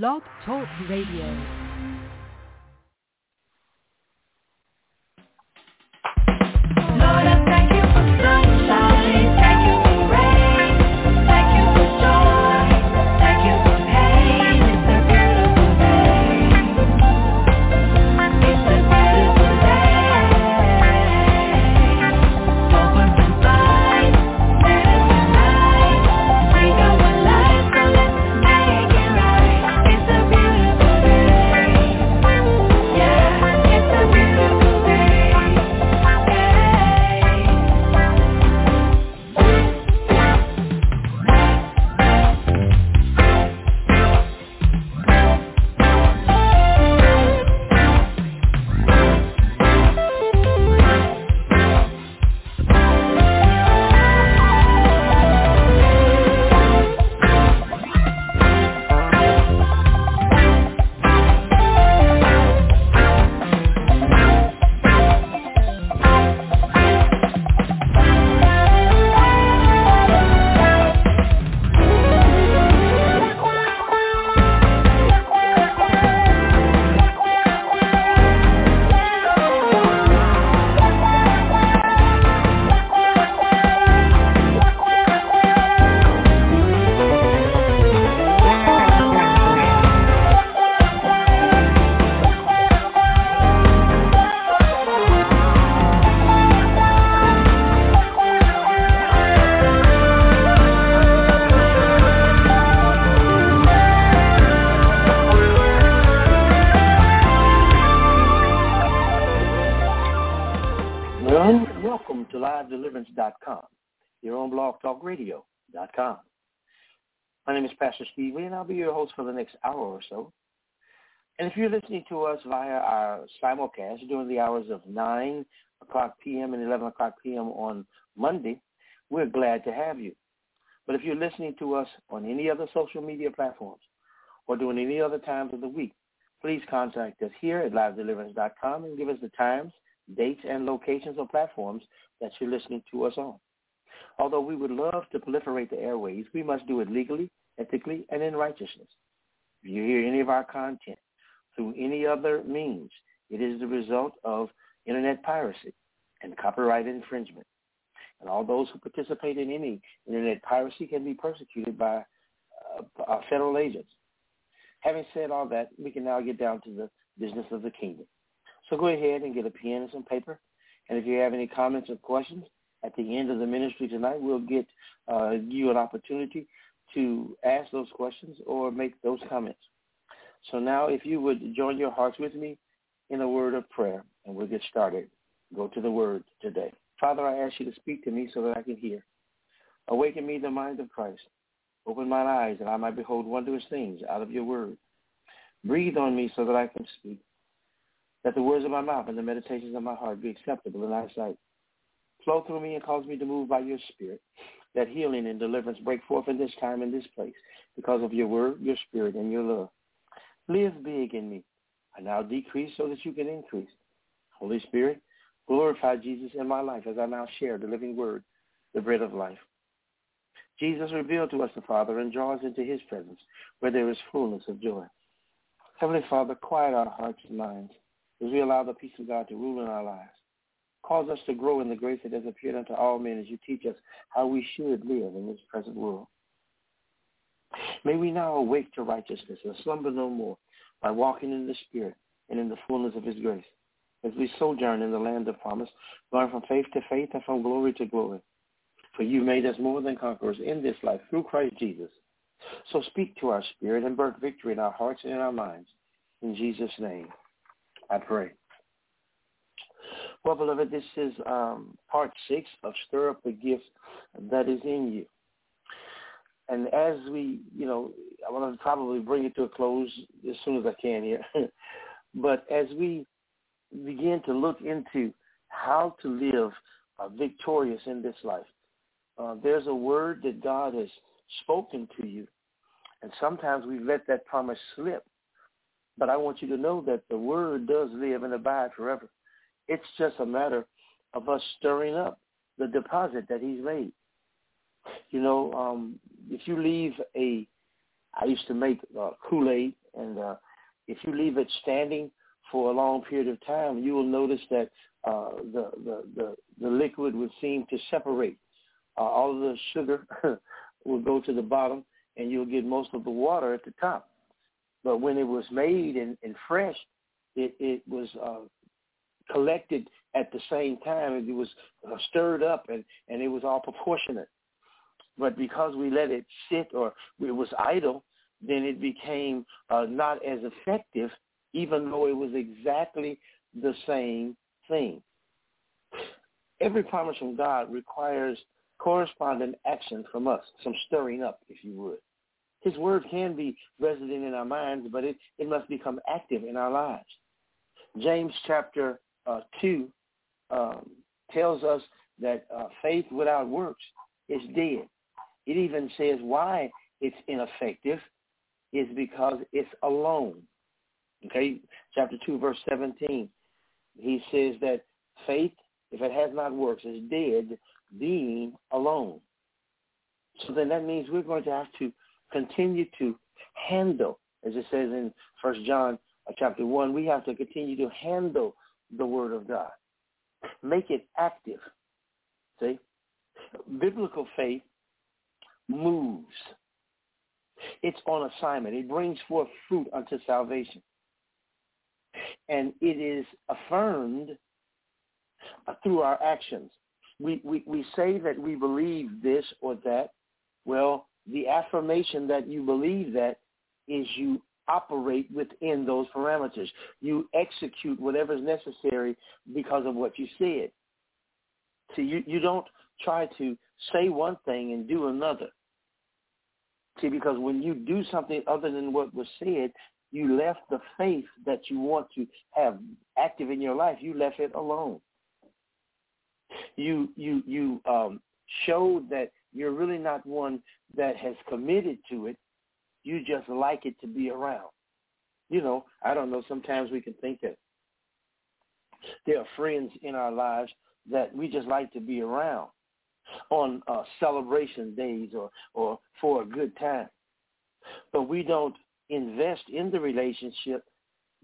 Blog Talk Radio. Name is Pastor Steve Lee, and I'll be your host for the next hour or so. And if you're listening to us via our simulcast during the hours of 9 o'clock p.m. and 11 o'clock p.m. on Monday, we're glad to have you. But if you're listening to us on any other social media platforms or during any other times of the week, please contact us here at livedeliverance.com and give us the times, dates, and locations or platforms that you're listening to us on. Although we would love to proliferate the airways, we must do it legally, ethically, and in righteousness. If you hear any of our content through any other means, it is the result of internet piracy and copyright infringement. And all those who participate in any internet piracy can be persecuted by uh, federal agents. Having said all that, we can now get down to the business of the kingdom. So go ahead and get a pen and some paper. And if you have any comments or questions at the end of the ministry tonight, we'll get uh, you an opportunity to ask those questions or make those comments. So now if you would join your hearts with me in a word of prayer, and we'll get started. Go to the word today. Father, I ask you to speak to me so that I can hear. Awaken me the mind of Christ. Open mine eyes that I might behold wondrous things out of your word. Breathe on me so that I can speak. That the words of my mouth and the meditations of my heart be acceptable in thy sight. Flow through me and cause me to move by your spirit. That healing and deliverance break forth in this time and this place because of your word, your spirit, and your love. Live big in me. I now decrease so that you can increase. Holy Spirit, glorify Jesus in my life as I now share the living word, the bread of life. Jesus revealed to us the Father and draw us into his presence where there is fullness of joy. Heavenly Father, quiet our hearts and minds as we allow the peace of God to rule in our lives. Cause us to grow in the grace that has appeared unto all men as you teach us how we should live in this present world. May we now awake to righteousness and slumber no more by walking in the Spirit and in the fullness of his grace as we sojourn in the land of promise, going from faith to faith and from glory to glory. For you made us more than conquerors in this life through Christ Jesus. So speak to our spirit and birth victory in our hearts and in our minds. In Jesus' name, I pray. Well, beloved, this is um, part six of Stir Up the Gift That Is in You. And as we, you know, I want to probably bring it to a close as soon as I can here. but as we begin to look into how to live uh, victorious in this life, uh, there's a word that God has spoken to you. And sometimes we let that promise slip. But I want you to know that the word does live and abide forever. It's just a matter of us stirring up the deposit that he's made. You know, um, if you leave a I used to make uh, Kool-Aid, and uh, if you leave it standing for a long period of time, you will notice that uh, the, the, the, the liquid would seem to separate. Uh, all of the sugar will go to the bottom, and you'll get most of the water at the top. But when it was made and, and fresh, it, it was uh, collected at the same time. It was uh, stirred up, and, and it was all proportionate. But because we let it sit or it was idle, then it became uh, not as effective, even though it was exactly the same thing. Every promise from God requires corresponding action from us, some stirring up, if you would. His word can be resident in our minds, but it, it must become active in our lives. James chapter uh, 2 um, tells us that uh, faith without works is dead. It even says why it's ineffective is because it's alone. Okay, chapter 2, verse 17. He says that faith, if it has not works, is dead, being alone. So then that means we're going to have to continue to handle, as it says in First John uh, chapter 1, we have to continue to handle the Word of God. Make it active. See? Biblical faith moves. It's on assignment. It brings forth fruit unto salvation. And it is affirmed through our actions. We, we, we say that we believe this or that. Well, the affirmation that you believe that is you operate within those parameters. You execute whatever is necessary because of what you said. See, you, you don't try to say one thing and do another. See, because when you do something other than what was said, you left the faith that you want to have active in your life. You left it alone. You you you um, showed that you're really not one that has committed to it. You just like it to be around. You know, I don't know. Sometimes we can think that there are friends in our lives that we just like to be around on uh, celebration days or, or for a good time. But we don't invest in the relationship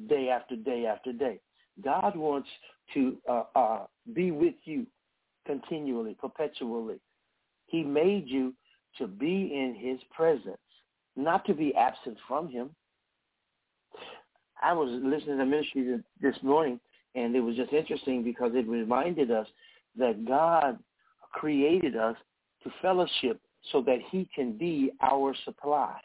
day after day after day. God wants to uh, uh, be with you continually, perpetually. He made you to be in his presence, not to be absent from him. I was listening to ministry this morning, and it was just interesting because it reminded us that God created us to fellowship so that he can be our supply.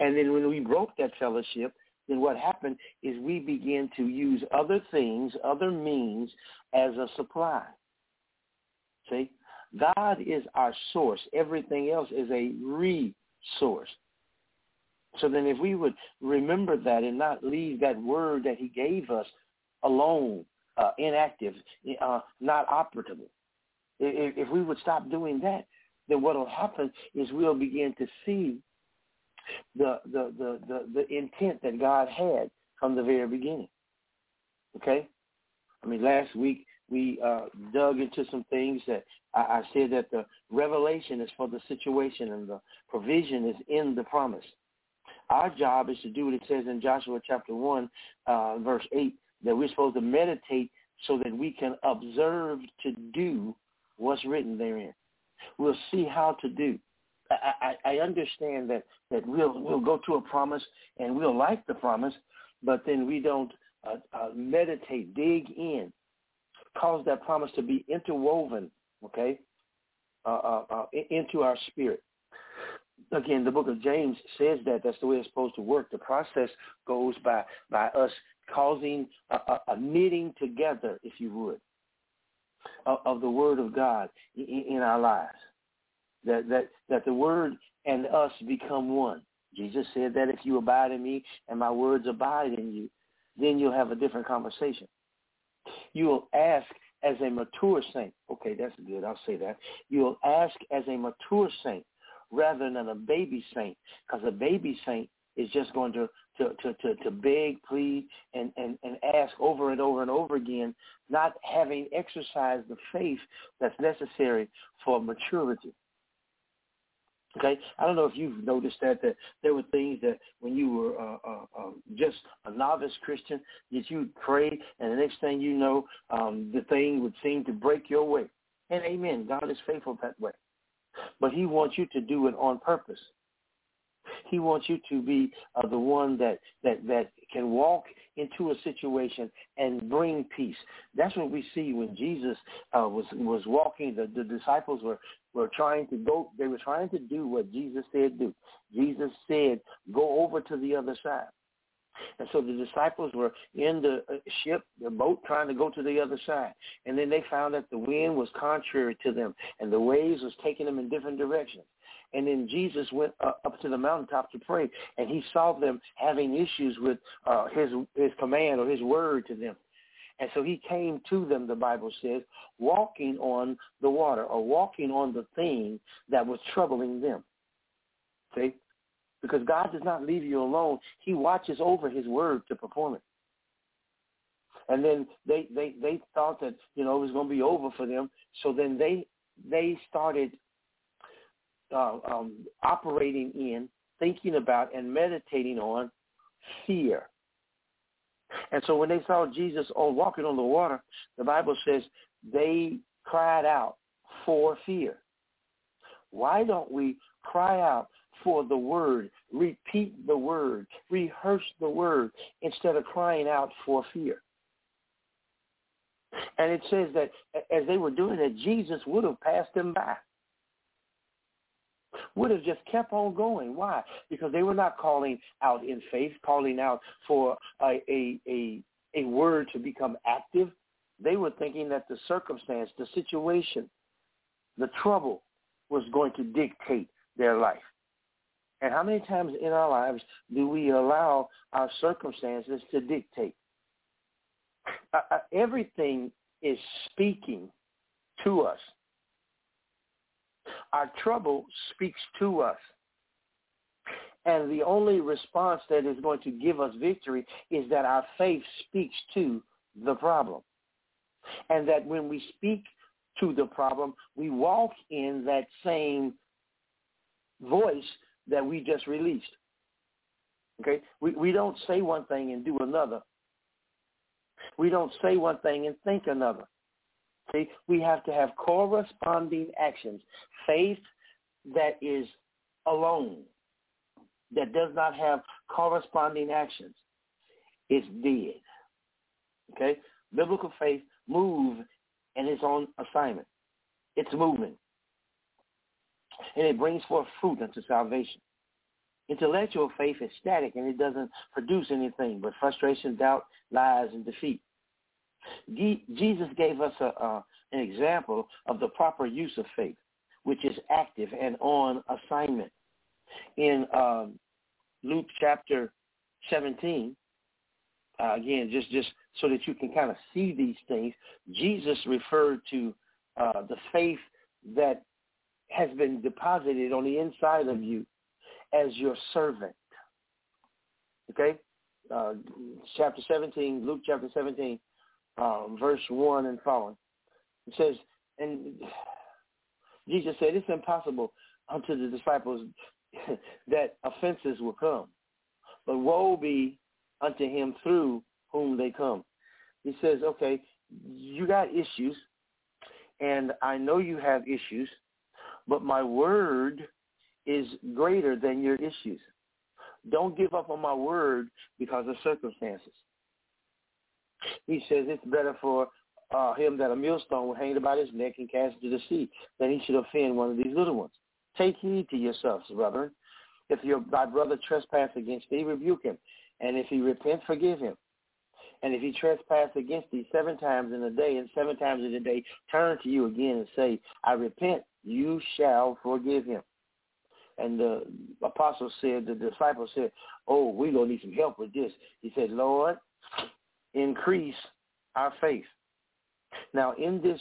And then when we broke that fellowship, then what happened is we began to use other things, other means as a supply. See? God is our source. Everything else is a resource. So then if we would remember that and not leave that word that he gave us alone, uh, inactive, uh, not operable, if, if we would stop doing that, then what will happen is we'll begin to see the, the, the, the, the intent that God had from the very beginning. Okay? I mean, last week we uh, dug into some things that I, I said that the revelation is for the situation and the provision is in the promise. Our job is to do what it says in Joshua chapter 1, uh, verse 8, that we're supposed to meditate so that we can observe to do what's written therein. We'll see how to do. I, I, I understand that, that we'll, we'll go to a promise and we'll like the promise, but then we don't uh, uh, meditate, dig in, cause that promise to be interwoven, okay, uh, uh, uh into our spirit. Again, the book of James says that that's the way it's supposed to work. The process goes by by us causing a, a, a knitting together, if you would, of, of the Word of God in, in our lives. That that that the Word and us become one. Jesus said that if you abide in me and my words abide in you, then you'll have a different conversation. You will ask as a mature saint. Okay, that's good. I'll say that. You'll ask as a mature saint rather than a baby saint, because a baby saint is just going to to, to, to, to beg, plead, and, and, and ask over and over and over again, not having exercised the faith that's necessary for maturity. Okay, I don't know if you've noticed that that there were things that when you were uh, uh, uh, just a novice Christian that you'd pray, and the next thing you know, um, the thing would seem to break your way. And Amen. God is faithful that way, but He wants you to do it on purpose. He wants you to be uh, the one that that that can walk into a situation and bring peace. That's what we see when Jesus uh, was was walking. The, the disciples were were trying to go. They were trying to do what Jesus said do. Jesus said, "Go over to the other side." And so the disciples were in the uh, ship, the boat, trying to go to the other side. And then they found that the wind was contrary to them, and the waves was taking them in different directions. And then Jesus went uh, up to the mountaintop to pray, and he saw them having issues with uh, his his command or his word to them. And so he came to them, the Bible says, walking on the water or walking on the thing that was troubling them. See? Because God does not leave you alone. He watches over his word to perform it. And then they, they, they thought that, you know, it was going to be over for them. So then they they started uh, um, operating in, thinking about, and meditating on fear. And so when they saw Jesus on walking on the water, the Bible says they cried out for fear. Why don't we cry out for the word, repeat the word, rehearse the word instead of crying out for fear? And it says that as they were doing it, Jesus would have passed them by would have just kept on going. Why? Because they were not calling out in faith, calling out for a, a, a, a word to become active. They were thinking that the circumstance, the situation, the trouble was going to dictate their life. And how many times in our lives do we allow our circumstances to dictate? Uh, uh everything is speaking to us. Our trouble speaks to us. And the only response that is going to give us victory is that our faith speaks to the problem. And that when we speak to the problem, we walk in that same voice that we just released. Okay? We, we don't say one thing and do another. We don't say one thing and think another. See, we have to have corresponding actions. Faith that is alone, that does not have corresponding actions, is dead. Okay? Biblical faith moves in its own assignment. It's moving. And it brings forth fruit unto salvation. Intellectual faith is static and it doesn't produce anything but frustration, doubt, lies, and defeat. Jesus gave us a, uh, an example of the proper use of faith, which is active and on assignment. In um, Luke chapter 17, uh, again, just, just so that you can kind of see these things, Jesus referred to uh, the faith that has been deposited on the inside of you as your servant. Okay? Uh, chapter 17, Luke chapter 17, um, verse 1 and following. It says, and Jesus said, it's impossible unto the disciples that offenses will come, but woe be unto him through whom they come. He says, okay, you got issues, and I know you have issues, but my word is greater than your issues. Don't give up on my word because of circumstances. He says it's better for uh, him that a millstone would hang about his neck and cast into the sea than he should offend one of these little ones. Take heed to yourselves, brethren. If your thy brother trespass against thee, rebuke him. And if he repent, forgive him. And if he trespass against thee seven times in a day, and seven times in a day turn to you again and say, I repent, you shall forgive him. And the apostle said, the disciple said, oh, we're going to need some help with this. He said, Lord, increase our faith. Now, in this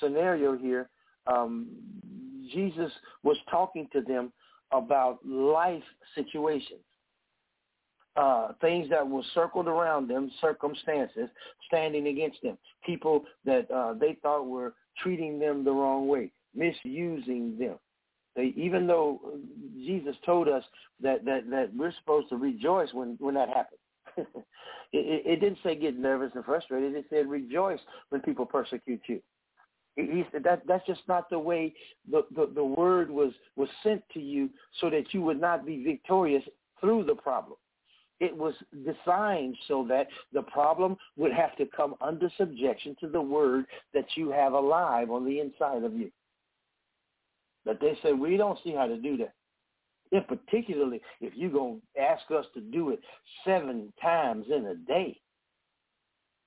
scenario here, um, Jesus was talking to them about life situations, uh, things that were circled around them, circumstances standing against them, people that uh, they thought were treating them the wrong way, misusing them. They, even though Jesus told us that, that, that we're supposed to rejoice when, when that happens. it, it didn't say get nervous and frustrated. It said rejoice when people persecute you. He said that that's just not the way the, the, the word was, was sent to you so that you would not be victorious through the problem. It was designed so that the problem would have to come under subjection to the word that you have alive on the inside of you. But they say, we don't see how to do that. And particularly if you're going to ask us to do it seven times in a day.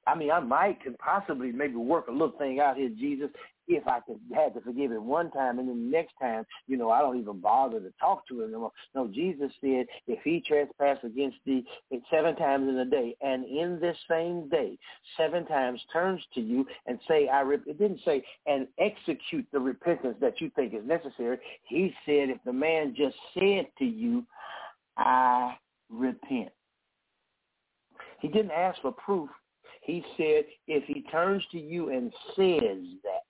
I mean, I might could possibly maybe work a little thing out here, Jesus, if I could had to forgive it one time and then the next time, you know, I don't even bother to talk to him anymore. No, Jesus said if he trespass against thee seven times in a day and in this same day seven times turns to you and say, I rep-, it didn't say and execute the repentance that you think is necessary. He said if the man just said to you, I repent. He didn't ask for proof. He said if he turns to you and says that,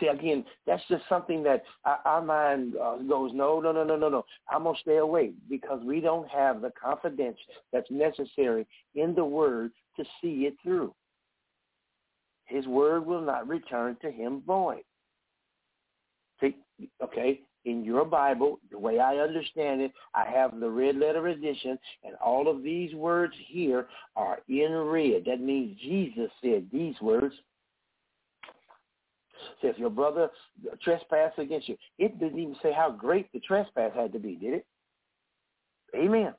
See, again, that's just something that our mind uh, goes, no, no, no, no, no, no. I'm going to stay away because we don't have the confidence that's necessary in the word to see it through. His word will not return to him void. See, okay, in your Bible, the way I understand it, I have the red letter edition, and all of these words here are in red. That means Jesus said these words. If your brother trespass against you, it didn't even say how great the trespass had to be, did it? Amen.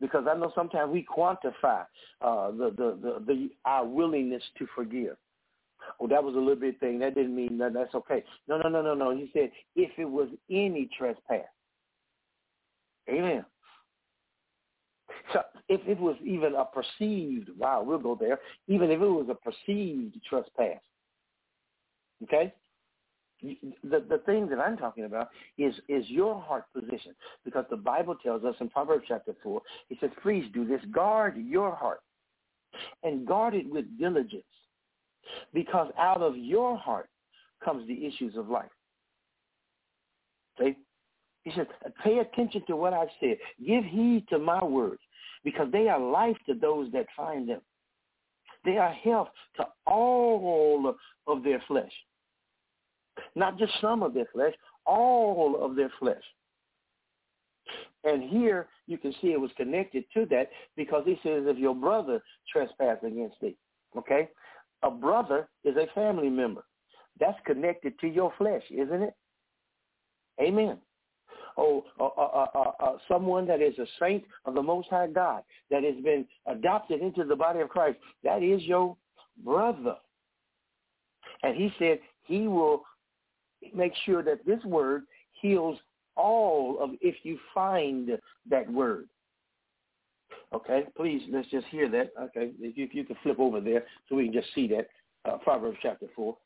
Because I know sometimes we quantify uh, the, the, the, the our willingness to forgive. Oh, that was a little bit thing. That didn't mean that. That's okay. No, no, no, no, no. He said if it was any trespass. Amen. So if it was even a perceived, wow, we'll go there. Even if it was a perceived trespass, Okay? The the thing that I'm talking about is is your heart position because the Bible tells us in Proverbs chapter four, it says, "Please do this: guard your heart, and guard it with diligence, because out of your heart comes the issues of life." See, he says, "Pay attention to what I've said. Give heed to my words, because they are life to those that find them. They are health to all of their flesh." Not just some of their flesh, all of their flesh. And here you can see it was connected to that because he says if your brother trespass against thee, okay? A brother is a family member. That's connected to your flesh, isn't it? Amen. Oh, uh, uh, uh, someone that is a saint of the Most High God that has been adopted into the body of Christ, that is your brother. And he said he will make sure that this word heals all of if you find that word. Okay, please let's just hear that. Okay, if you, if you can flip over there so we can just see that uh, Proverbs chapter four.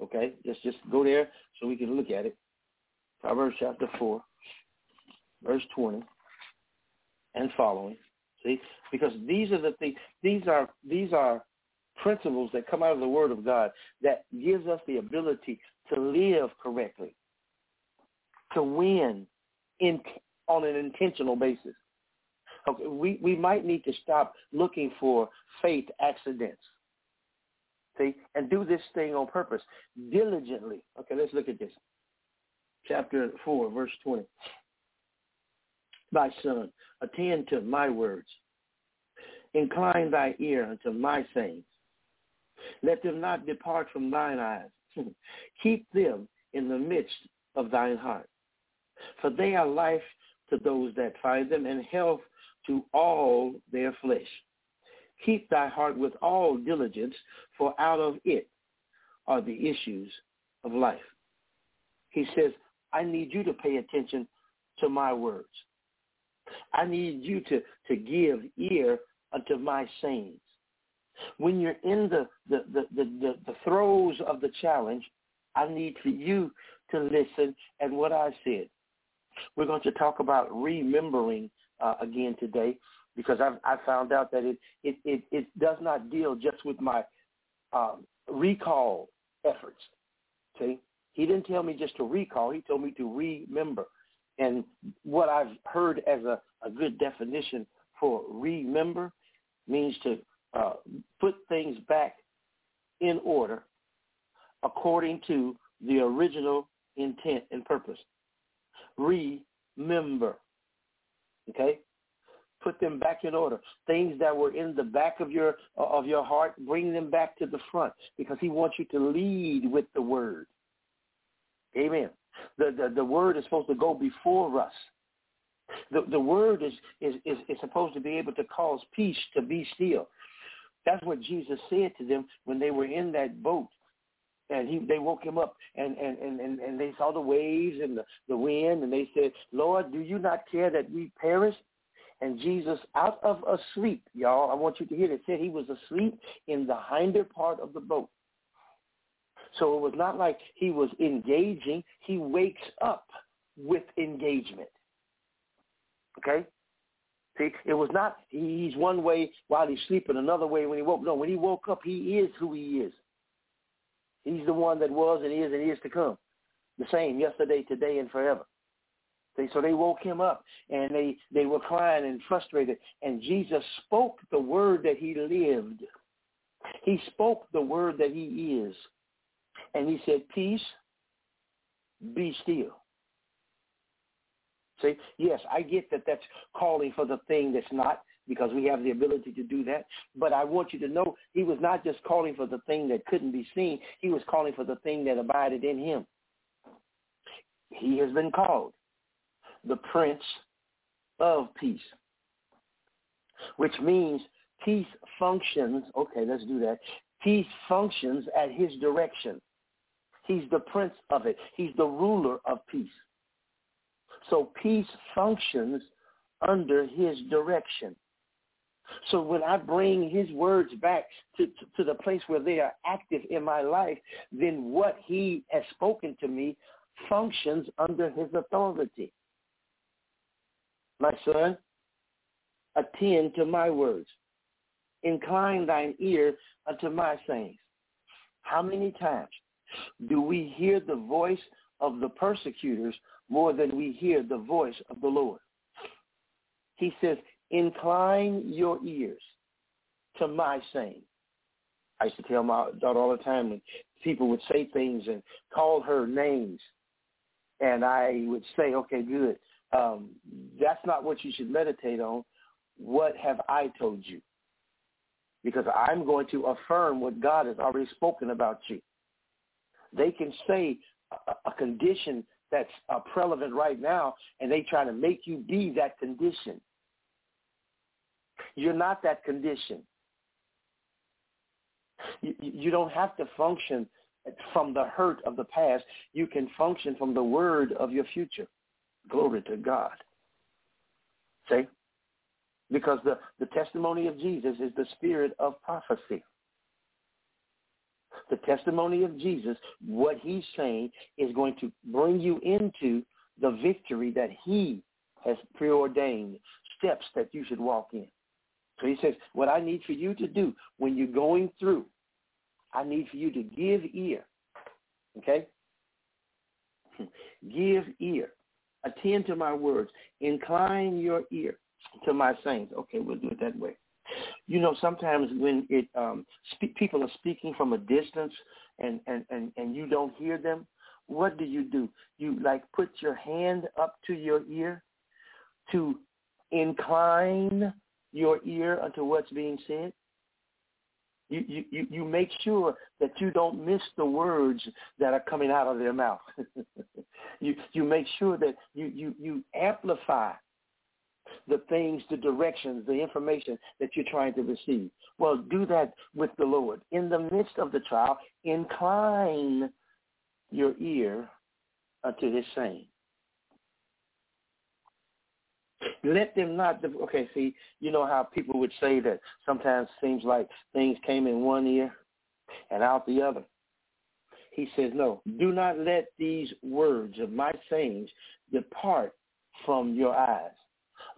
Okay, just just go there so we can look at it. Proverbs chapter four, verse twenty and following. See, because these are the things. These are these are principles that come out of the Word of God that gives us the ability to live correctly, to win in, on an intentional basis. Okay, we, we might need to stop looking for faith accidents. See, and do this thing on purpose, diligently. Okay, let's look at this. Chapter 4, verse 20. My son, attend to my words. Incline thy ear unto my sayings. Let them not depart from thine eyes. Keep them in the midst of thine heart. For they are life to those that find them and health to all their flesh. Keep thy heart with all diligence, for out of it are the issues of life. He says, I need you to pay attention to my words. I need you to, to give ear unto my sayings. When you're in the, the, the, the, the throes of the challenge, I need for you to listen and what I said. We're going to talk about remembering uh, again today because I've, I found out that it, it, it, it does not deal just with my um, recall efforts. See, He didn't tell me just to recall. He told me to remember. And what I've heard as a, a good definition for remember means to uh, put things back in order according to the original intent and purpose. Remember. Okay? Put them back in order. Things that were in the back of your of your heart, bring them back to the front because he wants you to lead with the word. Amen. The the, the word is supposed to go before us. The the word is, is, is, is supposed to be able to cause peace to be still. That's what Jesus said to them when they were in that boat. And he they woke him up and and and and, and they saw the waves and the, the wind and they said lord do you not care that we perish? And jesus out of a sleep y'all i want you to hear it said he was asleep in the hinder part of the boat. So it was not like he was engaging. He wakes up with engagement. Okay See, it was not he's one way while he's sleeping, another way when he woke. No, when he woke up, he is who he is. He's the one that was and is and is to come. The same yesterday, today, and forever. They, so they woke him up and they, they were crying and frustrated. And Jesus spoke the word that he lived. He spoke the word that he is. And he said, peace, be still. See, yes, I get that that's calling for the thing that's not because we have the ability to do that. But I want you to know he was not just calling for the thing that couldn't be seen. He was calling for the thing that abided in him. He has been called the Prince of Peace, which means peace functions. Okay, let's do that. Peace functions at his direction. He's the prince of it. He's the ruler of peace. So peace functions under his direction. So when I bring his words back to, to, to, the place where they are active in my life, then what he has spoken to me functions under his authority. My son, attend to my words. Incline thine ear unto my sayings. How many times do we hear the voice of the persecutors more than we hear the voice of the Lord? He says, incline your ears to my saying. I used to tell my daughter all the time when people would say things and call her names, and I would say, okay, good. Um, that's not what you should meditate on. What have I told you? Because I'm going to affirm what God has already spoken about you. They can say a, a condition that's uh, prevalent right now, and they try to make you be that condition. You're not that condition. You, you don't have to function from the hurt of the past. You can function from the word of your future. Glory to God. See? Because the, the testimony of Jesus is the spirit of prophecy. The testimony of Jesus, what he's saying, is going to bring you into the victory that he has preordained, steps that you should walk in. So he says, what I need for you to do when you're going through, I need for you to give ear. Okay? give ear. Attend to my words. Incline your ear to my sayings. Okay, we'll do it that way. You know, sometimes when it um, spe- people are speaking from a distance and, and, and, and you don't hear them, what do you do? You like put your hand up to your ear to incline your ear unto what's being said. You, you, you make sure that you don't miss the words that are coming out of their mouth. you, you make sure that you, you, you amplify the things, the directions, the information that you're trying to receive. Well, do that with the Lord. In the midst of the trial, incline your ear unto his saying. Let them not. Okay, see, you know how people would say that sometimes seems like things came in one ear and out the other. He says, no, do not let these words of my sayings depart from your eyes.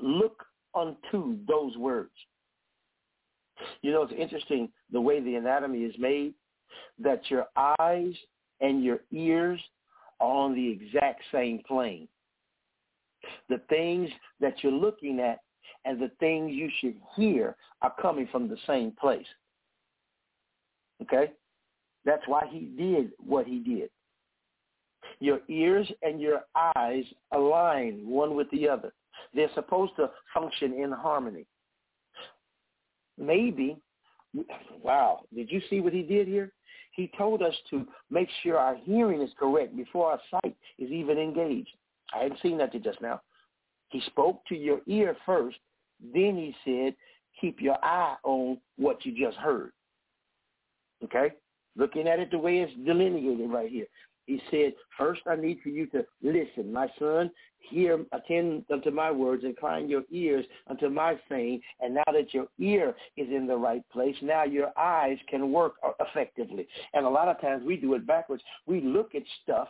Look unto those words. You know, it's interesting the way the anatomy is made, that your eyes and your ears are on the exact same plane. The things that you're looking at and the things you should hear are coming from the same place. Okay? That's why he did what he did. Your ears and your eyes align one with the other. They're supposed to function in harmony. Maybe, wow, did you see what he did here? He told us to make sure our hearing is correct before our sight is even engaged. I hadn't seen that just now. He spoke to your ear first, then he said, keep your eye on what you just heard. Okay? Looking at it the way it's delineated right here. He said, first I need for you to listen. My son, hear, attend unto my words, incline your ears unto my saying. And now that your ear is in the right place, now your eyes can work effectively. And a lot of times we do it backwards. We look at stuff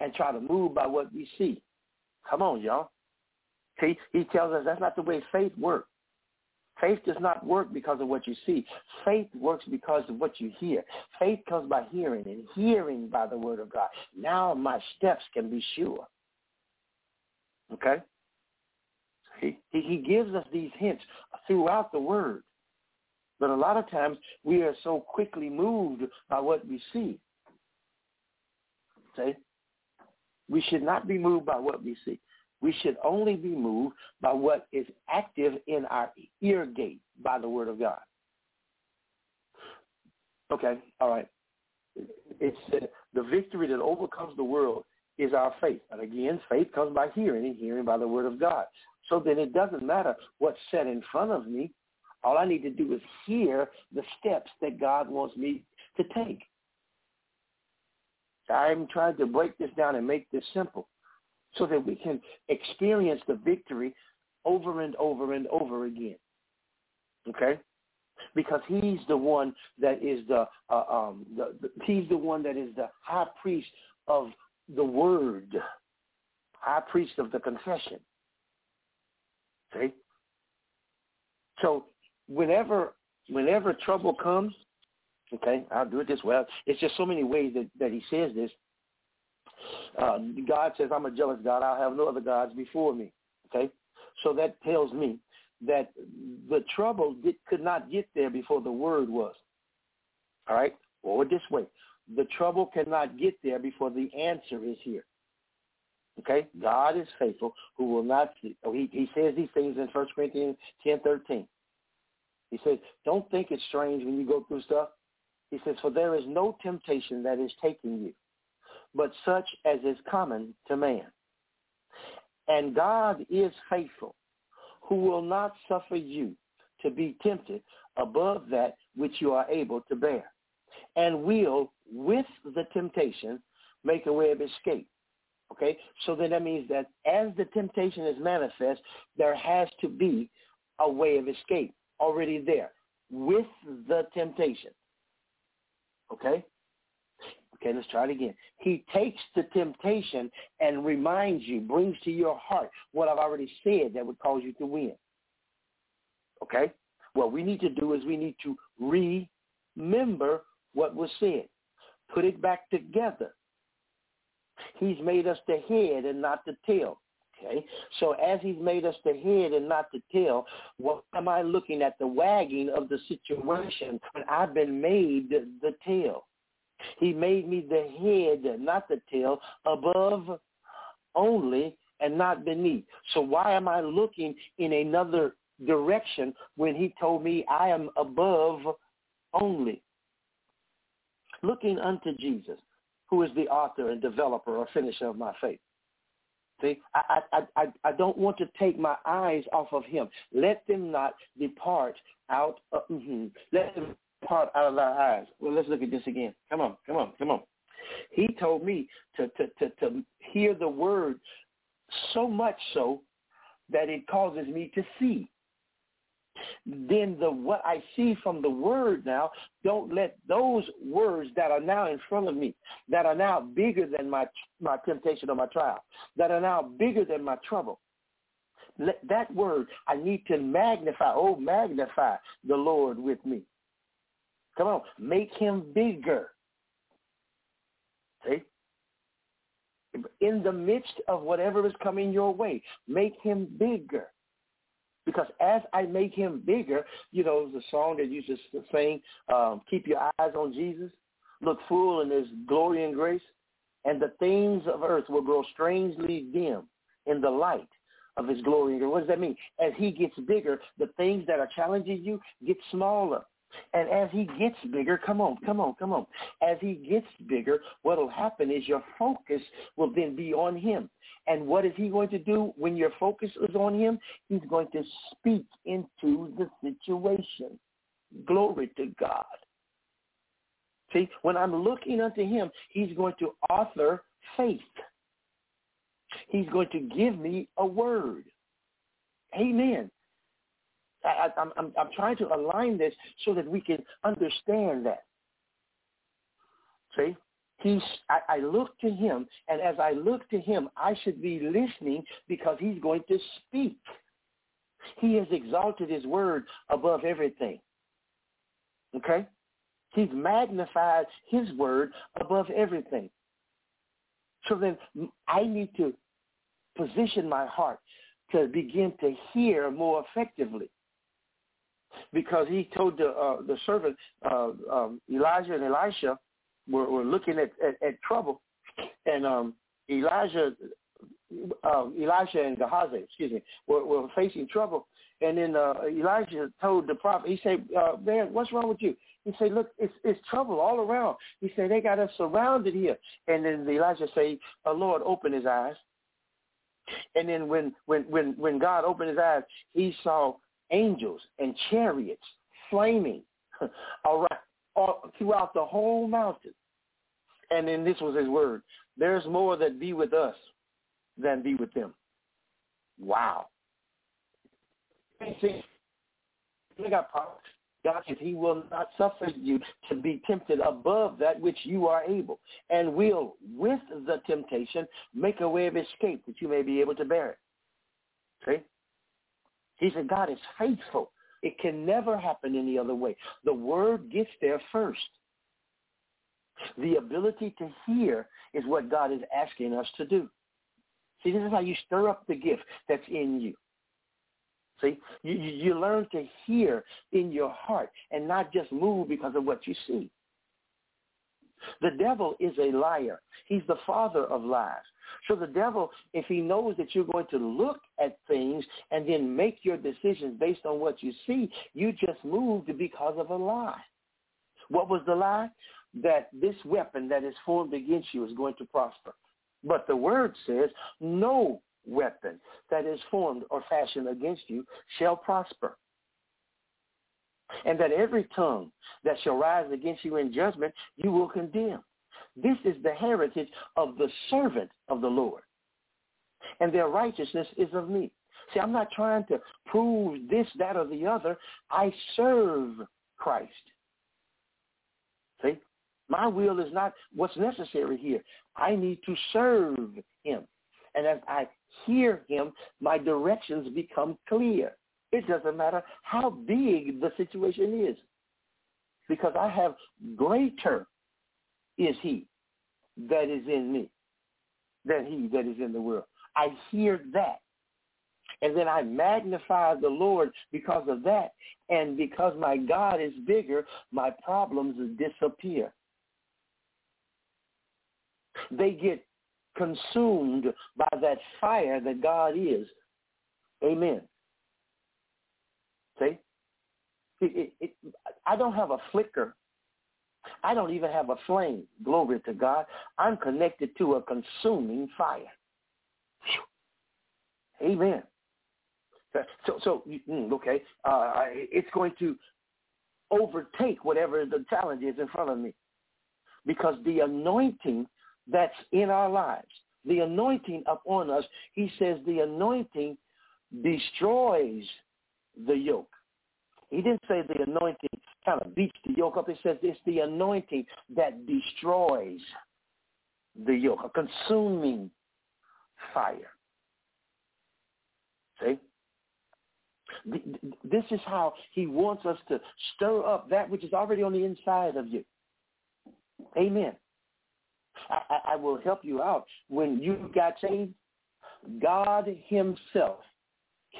and try to move by what we see. Come on, y'all. See, he tells us that's not the way faith works. Faith does not work because of what you see. Faith works because of what you hear. Faith comes by hearing and hearing by the word of God. Now my steps can be sure. Okay? He, he gives us these hints throughout the word. But a lot of times we are so quickly moved by what we see. See? We should not be moved by what we see. We should only be moved by what is active in our ear gate by the word of God. Okay, all right. It's uh, the victory that overcomes the world is our faith. And again, faith comes by hearing and hearing by the word of God. So then it doesn't matter what's set in front of me. All I need to do is hear the steps that God wants me to take. I'm trying to break this down and make this simple so that we can experience the victory over and over and over again. Okay? Because he's the one that is the, uh, um, the, the he's the one that is the high priest of the word, high priest of the confession. See? So whenever whenever trouble comes, okay, I'll do it this way. It's just so many ways that, that he says this. Uh, God says, I'm a jealous God. I'll have no other gods before me. Okay? So that tells me that the trouble did, could not get there before the word was. All right? Or this way. The trouble cannot get there before the answer is here. Okay? God is faithful who will not, oh, he, he says these things in 1 Corinthians 10, 13. He says, don't think it's strange when you go through stuff. He says, for there is no temptation that is taking you but such as is common to man. And God is faithful, who will not suffer you to be tempted above that which you are able to bear, and will, with the temptation, make a way of escape. Okay? So then that means that as the temptation is manifest, there has to be a way of escape already there with the temptation. Okay? Okay, let's try it again. He takes the temptation and reminds you, brings to your heart what I've already said that would cause you to win. Okay? What we need to do is we need to remember what was said. Put it back together. He's made us the head and not the tail. Okay? So as he's made us the head and not the tail, what am I looking at? The wagging of the situation when I've been made the tail. He made me the head, not the tail, above only and not beneath. So why am I looking in another direction when he told me I am above only? Looking unto Jesus, who is the author and developer or finisher of my faith. See, I, I, I, I don't want to take my eyes off of him. Let them not depart out. Of, mm-hmm. Let them part out of our eyes. Well, let's look at this again. Come on, come on, come on. He told me to, to, to, to hear the word so much so that it causes me to see. Then the what I see from the word now, don't let those words that are now in front of me, that are now bigger than my my temptation or my trial, that are now bigger than my trouble. Let that word, I need to magnify, oh magnify the Lord with me. Come on, make him bigger. See? in the midst of whatever is coming your way. Make him bigger. Because as I make him bigger, you know, the song that you just sang, um, keep your eyes on Jesus, look full in his glory and grace, and the things of earth will grow strangely dim in the light of his glory. And what does that mean? As he gets bigger, the things that are challenging you get smaller. And as he gets bigger, come on, come on, come on. As he gets bigger, what will happen is your focus will then be on him. And what is he going to do when your focus is on him? He's going to speak into the situation. Glory to God. See, when I'm looking unto him, he's going to author faith. He's going to give me a word. Amen. I, am I'm, I'm trying to align this so that we can understand that. See, he's, I, I look to him, and as I look to him, I should be listening because he's going to speak. He has exalted his word above everything. Okay? He's magnified his word above everything. So then I need to position my heart to begin to hear more effectively because he told the uh, the servant uh, um, Elijah and Elisha were, were looking at, at, at trouble, and um, Elijah, Elisha and Gehazi, excuse me, were, were facing trouble. And then uh, Elijah told the prophet, he said, uh, "Man, what's wrong with you?" He said, "Look, it's it's trouble all around." He said, "They got us surrounded here." And then Elijah said, uh, "Lord, open his eyes." And then when when when when God opened his eyes, he saw angels and chariots flaming around, all, throughout the whole mountain. And then this was his word. There's more that be with us than be with them. Wow. See, got power. God says he will not suffer you to be tempted above that which you are able, and will, with the temptation, make a way of escape that you may be able to bear it. See? He said, God is faithful. It can never happen any other way. The word gets there first. The ability to hear is what God is asking us to do. See, this is how you stir up the gift that's in you. See, you, you learn to hear in your heart and not just move because of what you see. The devil is a liar. He's the father of lies. So the devil, if he knows that you're going to look at things and then make your decisions based on what you see, you just moved because of a lie. What was the lie? That this weapon that is formed against you is going to prosper. But the word says, no weapon that is formed or fashioned against you shall prosper. And that every tongue that shall rise against you in judgment, you will condemn. This is the heritage of the servant of the Lord. And their righteousness is of me. See, I'm not trying to prove this, that, or the other. I serve Christ. See? My will is not what's necessary here. I need to serve him. And as I hear him, my directions become clear. It doesn't matter how big the situation is because I have greater is he that is in me than he that is in the world. I hear that. And then I magnify the Lord because of that. And because my God is bigger, my problems disappear. They get consumed by that fire that God is. Amen. See? It, it, it, I don't have a flicker I don't even have a flame. Glory to God. I'm connected to a consuming fire. Amen. So, so mm, okay, uh, it's going to overtake whatever the challenge is in front of me, because the anointing that's in our lives, the anointing upon us, he says, the anointing destroys the yoke. He didn't say the anointing kind of beats the yoke up. It says it's the anointing that destroys the yoke, a consuming fire. See? This is how he wants us to stir up that which is already on the inside of you. Amen. I, I, I will help you out. When you got saved, God himself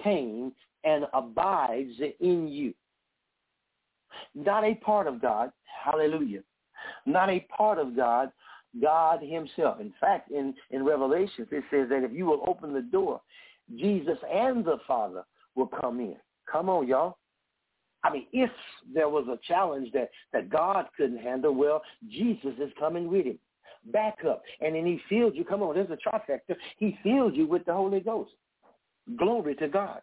came and abides in you. Not a part of God, hallelujah. Not a part of God, God himself. In fact, in, in Revelations, it says that if you will open the door, Jesus and the Father will come in. Come on, y'all. I mean, if there was a challenge that, that God couldn't handle, well, Jesus is coming with him. Back up. And then he filled you. Come on, there's a trifecta. He filled you with the Holy Ghost. Glory to God.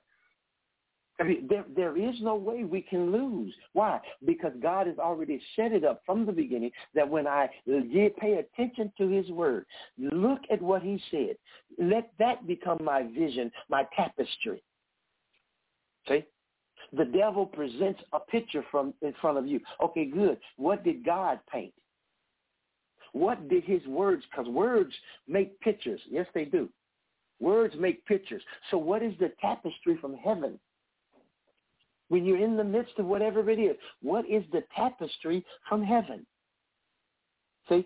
I mean, there, there is no way we can lose. Why? Because God has already set it up from the beginning that when I pay attention to his word, look at what he said, let that become my vision, my tapestry. See? The devil presents a picture from in front of you. Okay, good. What did God paint? What did his words, because words make pictures. Yes, they do. Words make pictures. So what is the tapestry from heaven? When you're in the midst of whatever it is, what is the tapestry from heaven? See,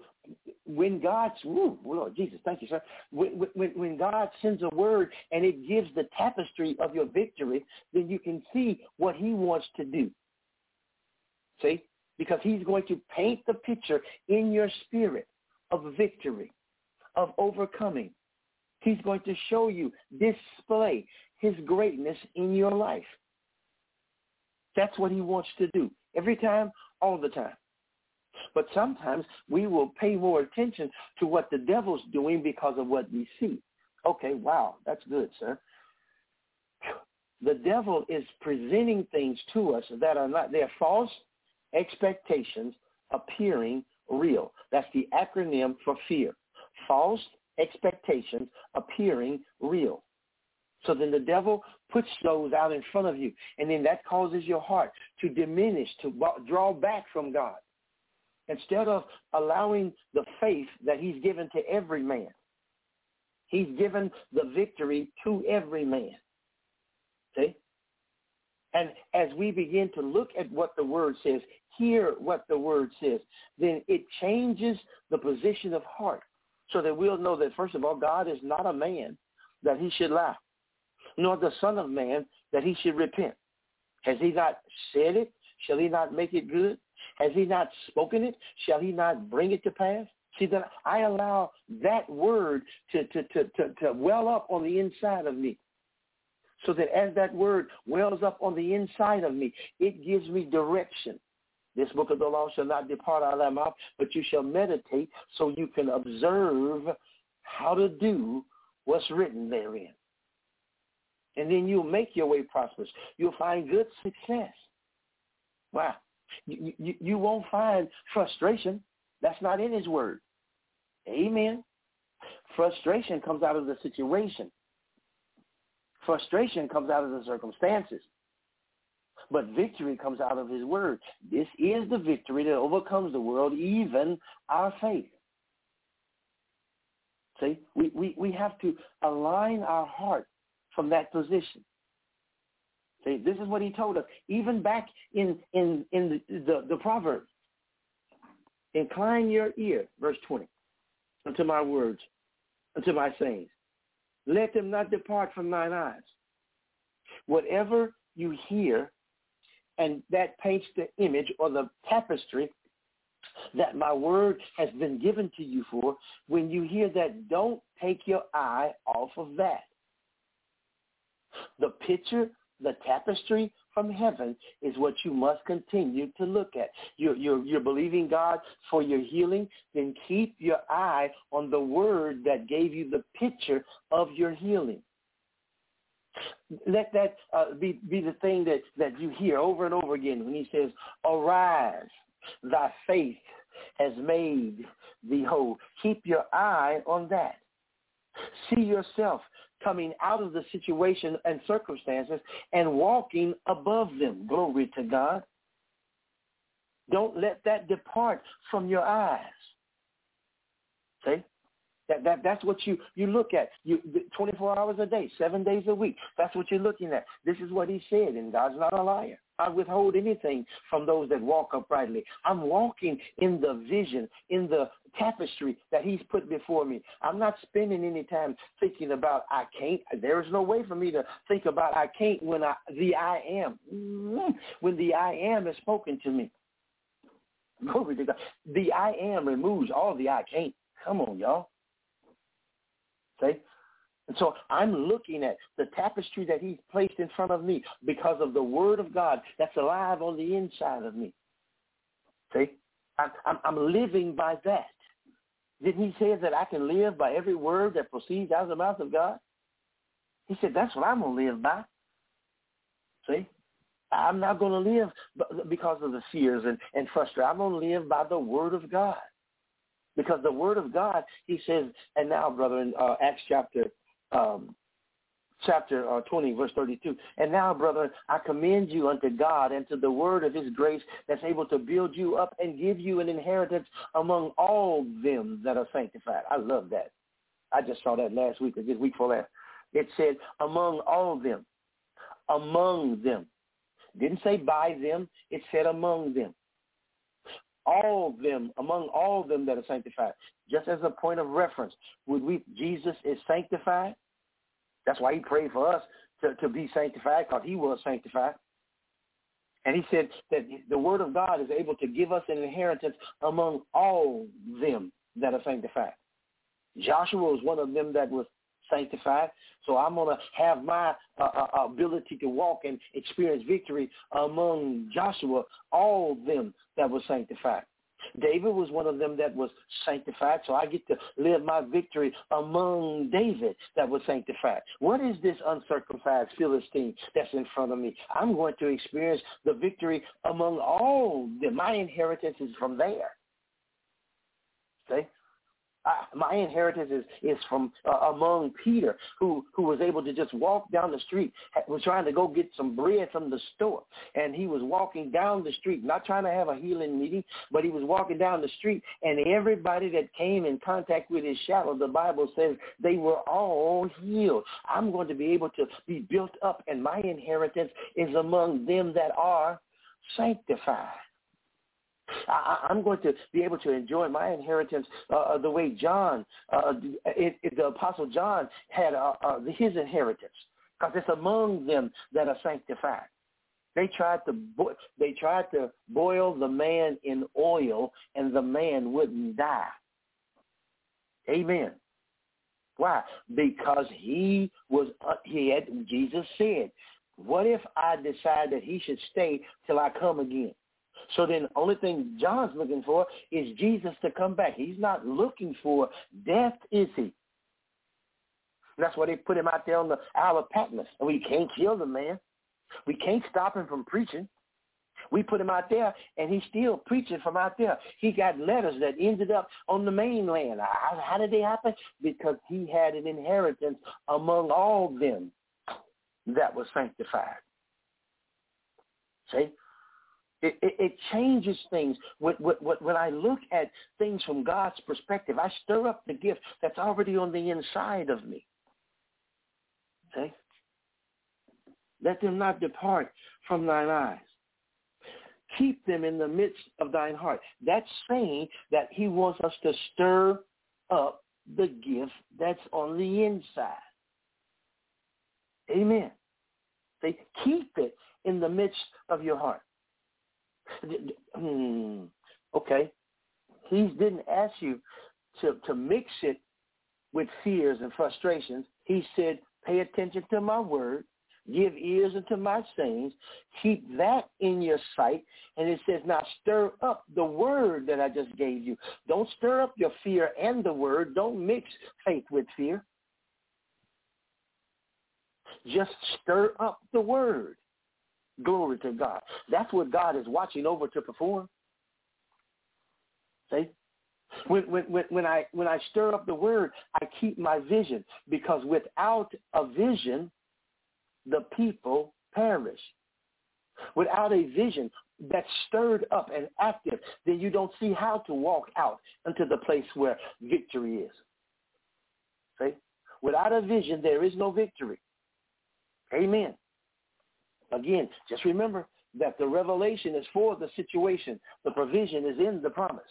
when God's, woo, Lord Jesus, thank you, sir. When, when, when God sends a word and it gives the tapestry of your victory, then you can see what he wants to do. See? Because he's going to paint the picture in your spirit of victory, of overcoming. He's going to show you, display his greatness in your life. That's what he wants to do. Every time, all the time. But sometimes we will pay more attention to what the devil's doing because of what we see. Okay, wow, that's good, sir. The devil is presenting things to us that are not, they're false expectations appearing real. That's the acronym for fear. False expectations appearing real. So then the devil puts those out in front of you, and then that causes your heart to diminish, to draw back from God instead of allowing the faith that he's given to every man. He's given the victory to every man. See? And as we begin to look at what the word says, hear what the word says, then it changes the position of heart so that we'll know that, first of all, God is not a man that he should lie, nor the son of man that he should repent. Has he not said it? Shall he not make it good? Has he not spoken it? Shall he not bring it to pass? See that I allow that word to, to, to, to, to well up on the inside of me. So that as that word wells up on the inside of me, it gives me direction. This book of the law shall not depart out of thy mouth, but you shall meditate so you can observe how to do what's written therein. And then you'll make your way prosperous. You'll find good success. Wow. You, you, you won't find frustration. That's not in his word. Amen. Frustration comes out of the situation. Frustration comes out of the circumstances. But victory comes out of his word. This is the victory that overcomes the world, even our faith. See, we, we, we have to align our heart from that position. See, this is what he told us, even back in in in the, the, the Proverbs. Incline your ear, verse 20, unto my words, unto my sayings. Let them not depart from thine eyes. Whatever you hear, and that paints the image or the tapestry that my word has been given to you for, when you hear that, don't take your eye off of that. The picture the tapestry from heaven is what you must continue to look at. You're, you're, you're believing God for your healing, then keep your eye on the word that gave you the picture of your healing. Let that uh, be, be the thing that, that you hear over and over again when he says, arise, thy faith has made thee whole. Keep your eye on that. See yourself coming out of the situation and circumstances and walking above them. Glory to God. Don't let that depart from your eyes. See? That, that, that's what you, you look at. You 24 hours a day, seven days a week. That's what you're looking at. This is what he said, and God's not a liar. I withhold anything from those that walk uprightly. I'm walking in the vision, in the tapestry that he's put before me. I'm not spending any time thinking about I can't. There is no way for me to think about I can't when I the I am. Mm-hmm. When the I am is spoken to me. Glory to God. The I am removes all the I can't. Come on, y'all. See? And so I'm looking at the tapestry that he's placed in front of me because of the word of God that's alive on the inside of me. See? I'm, I'm, living by that. Didn't he say that I can live by every word that proceeds out of the mouth of God? He said, that's what I'm going to live by. See? I'm not going to live because of the fears and, and frustration. I'm going to live by the word of God. Because the word of God, he says, and now, brother, in uh, Acts chapter um, chapter uh, 20, verse 32. And now, brother, I commend you unto God and to the word of his grace that's able to build you up and give you an inheritance among all them that are sanctified. I love that. I just saw that last week or this week for last. It said, among all them. Among them. Didn't say by them. It said among them all them, among all them that are sanctified. Just as a point of reference, would we, Jesus is sanctified. That's why he prayed for us to, to be sanctified because he was sanctified. And he said that the word of God is able to give us an inheritance among all them that are sanctified. Joshua was one of them that was sanctified. So I'm going to have my uh, uh, ability to walk and experience victory among Joshua, all them that were sanctified. David was one of them that was sanctified, so I get to live my victory among David that was sanctified. What is this uncircumcised Philistine that's in front of me? I'm going to experience the victory among all. My inheritance is from there. See? My inheritance is, is from uh, among Peter, who, who was able to just walk down the street, was trying to go get some bread from the store. And he was walking down the street, not trying to have a healing meeting, but he was walking down the street, and everybody that came in contact with his shadow, the Bible says they were all healed. I'm going to be able to be built up, and my inheritance is among them that are sanctified. I, I'm going to be able to enjoy my inheritance uh, uh the way John, uh, it, it, the Apostle John had uh, uh, his inheritance, because it's among them that are sanctified. They tried to bo- they tried to boil the man in oil, and the man wouldn't die. Amen. Why? Because he was uh, he had Jesus said, "What if I decide that he should stay till I come again?" So then the only thing John's looking for is Jesus to come back. He's not looking for death, is he? That's why they put him out there on the Isle of Patmos. And we can't kill the man. We can't stop him from preaching. We put him out there, and he's still preaching from out there. He got letters that ended up on the mainland. How, how did they happen? Because he had an inheritance among all them that was sanctified. See? It, it, it, changes things. When, when I look at things from God's perspective, I stir up the gift that's already on the inside of me. Okay? Let them not depart from thine eyes. Keep them in the midst of thine heart. That's saying that he wants us to stir up the gift that's on the inside. Amen. They keep it in the midst of your heart. Hmm, okay. He didn't ask you to, to mix it with fears and frustrations. He said, pay attention to my word, give ears unto my sayings, keep that in your sight. And it says, now stir up the word that I just gave you. Don't stir up your fear and the word. Don't mix faith with fear. Just stir up the word. Glory to God. That's what God is watching over to perform. See? When, when, when, I, when I stir up the word, I keep my vision because without a vision, the people perish. Without a vision that's stirred up and active, then you don't see how to walk out into the place where victory is. See? Without a vision, there is no victory. Amen. Again, just remember, that the revelation is for the situation. The provision is in the promise.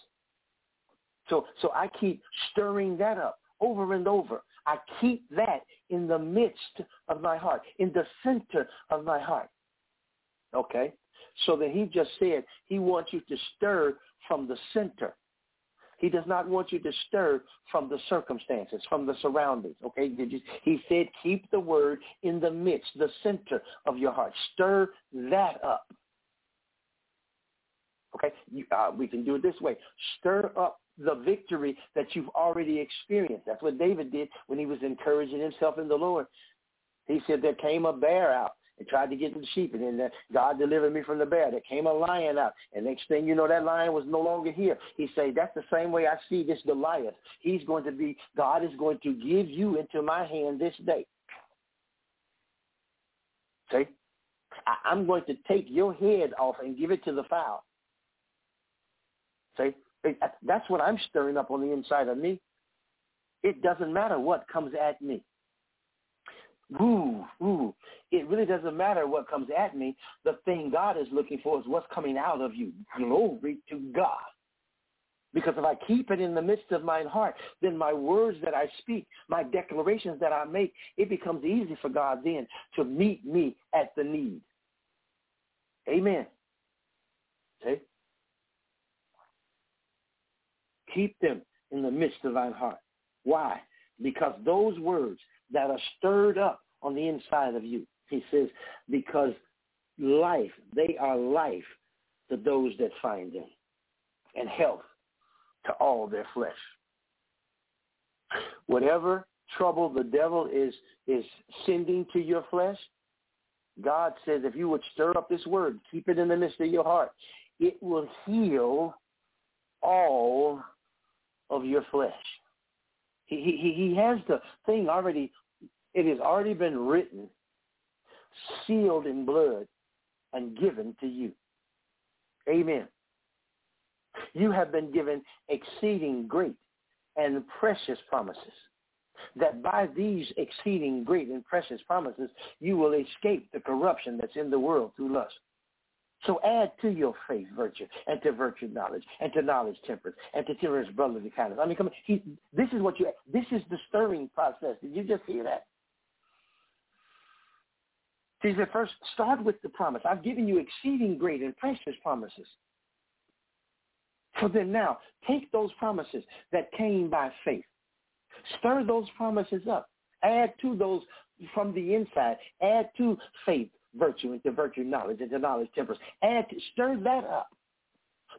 So, so I keep stirring that up over and over. I keep that in the midst of my heart, in the center of my heart. Okay? So that he just said he wants you to stir from the center. He does not want you to stir from the circumstances, from the surroundings. Okay? He said keep the word in the midst, the center of your heart. Stir that up. Okay? You, uh, we can do it this way. Stir up the victory that you've already experienced. That's what David did when he was encouraging himself in the Lord. He said, there came a bear out and tried to get the sheep, and then God delivered me from the bear. There came a lion out, and next thing you know, that lion was no longer here. He said, that's the same way I see this Goliath. He's going to be, God is going to give you into my hand this day. See? I, I'm going to take your head off and give it to the fowl. See? That's what I'm stirring up on the inside of me. It doesn't matter what comes at me. Ooh, ooh. It really doesn't matter what comes at me. The thing God is looking for is what's coming out of you. Glory to God. Because if I keep it in the midst of my heart, then my words that I speak, my declarations that I make, it becomes easy for God then to meet me at the need. Amen. See? Keep them in the midst of thine heart. Why? Because those words that are stirred up on the inside of you, he says, because life, they are life to those that find them and health to all their flesh. Whatever trouble the devil is, is sending to your flesh, God says if you would stir up this word, keep it in the midst of your heart, it will heal all of your flesh. He, he, he has the thing already, it has already been written, sealed in blood, and given to you. Amen. You have been given exceeding great and precious promises. That by these exceeding great and precious promises, you will escape the corruption that's in the world through lust. So add to your faith virtue, and to virtue knowledge, and to knowledge temperance, and to temperance brotherly kindness. I mean, come on. He, this is what you. This is the stirring process. Did you just hear that? He said, first, start with the promise. I've given you exceeding great and precious promises. So then now, take those promises that came by faith. Stir those promises up. Add to those from the inside. Add to faith virtue, into virtue knowledge, into knowledge temperance. Add, to, stir that up.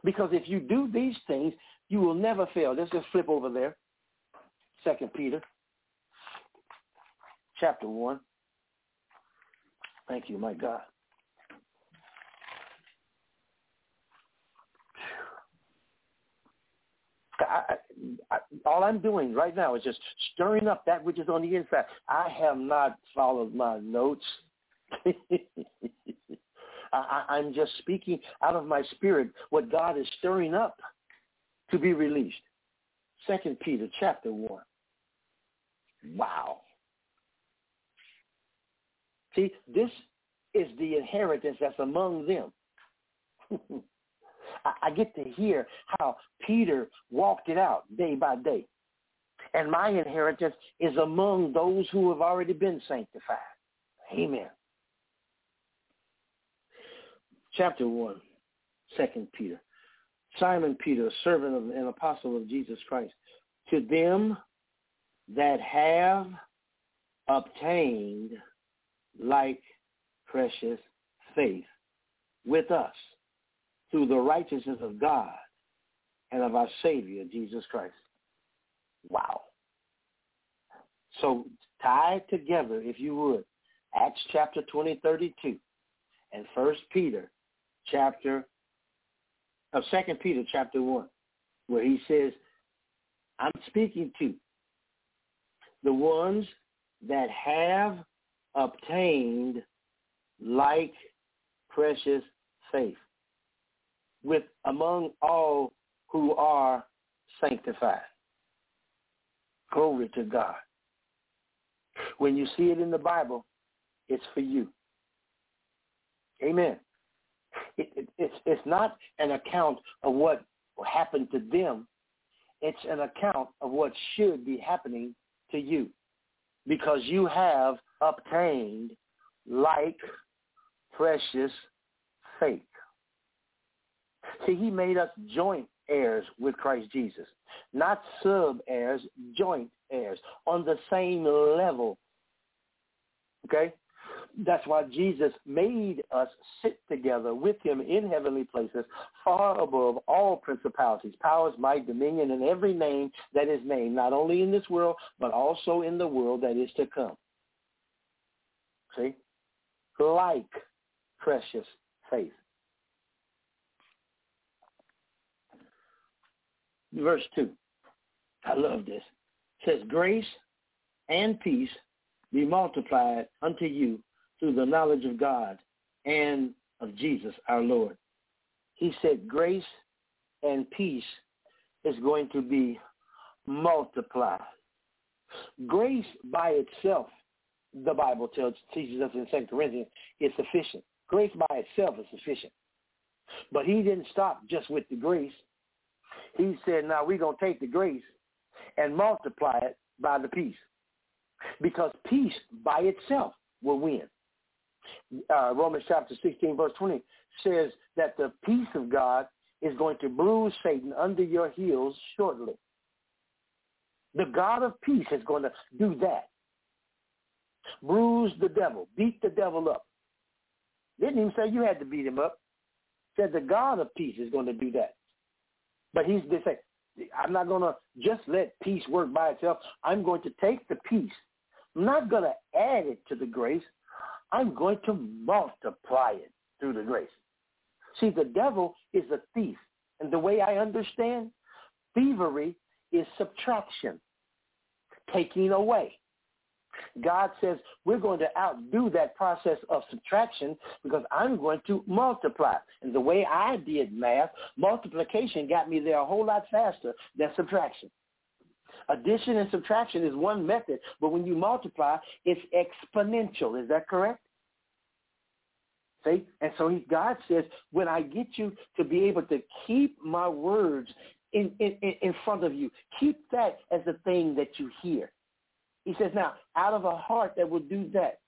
Because if you do these things, you will never fail. Let's just flip over there. Second Peter, chapter 1. Thank you, my God. I, I, all I'm doing right now is just stirring up that which is on the inside. I have not followed my notes. I, I'm just speaking out of my spirit what God is stirring up to be released. Second Peter chapter one. Wow. See, this is the inheritance that's among them. I, I get to hear how Peter walked it out day by day. And my inheritance is among those who have already been sanctified. Amen chapter 1, 2 Peter. Simon Peter, a servant of an apostle of Jesus Christ, to them that have obtained like precious faith with us through the righteousness of God and of our Savior, Jesus Christ. Wow. So tie together, if you would, Acts chapter 20, 32 and First Peter chapter of Second Peter chapter one, where he says, I'm speaking to the ones that have obtained like precious faith with among all who are sanctified. Glory to God. When you see it in the Bible, it's for you. Amen. It, it, it's, it's not an account of what happened to them. It's an account of what should be happening to you because you have obtained like precious faith. See, he made us joint heirs with Christ Jesus, not sub heirs, joint heirs on the same level. Okay? That's why Jesus made us sit together with him in heavenly places, far above all principalities, powers, might, dominion, and every name that is named, not only in this world, but also in the world that is to come. See? Like precious faith. Verse 2. I love this. It says, Grace and peace be multiplied unto you through the knowledge of God and of Jesus our Lord. He said grace and peace is going to be multiplied. Grace by itself, the Bible tells teaches us in 2 Corinthians, is sufficient. Grace by itself is sufficient. But he didn't stop just with the grace. He said, now we're going to take the grace and multiply it by the peace. Because peace by itself will win uh, Romans chapter 16, verse 20 says that the peace of God is going to bruise Satan under your heels shortly. The God of peace is going to do that. Bruise the devil. Beat the devil up. Didn't even say you had to beat him up. Said the God of peace is going to do that. But he's they say, I'm not going to just let peace work by itself. I'm going to take the peace. I'm not going to add it to the grace. I'm going to multiply it through the grace. See, the devil is a thief. And the way I understand, thievery is subtraction, taking away. God says we're going to outdo that process of subtraction because I'm going to multiply. And the way I did math, multiplication got me there a whole lot faster than subtraction. Addition and subtraction is one method, but when you multiply, it's exponential. Is that correct? See? And so he, God says, when I get you to be able to keep my words in, in, in front of you, keep that as the thing that you hear. He says, now, out of a heart that will do that,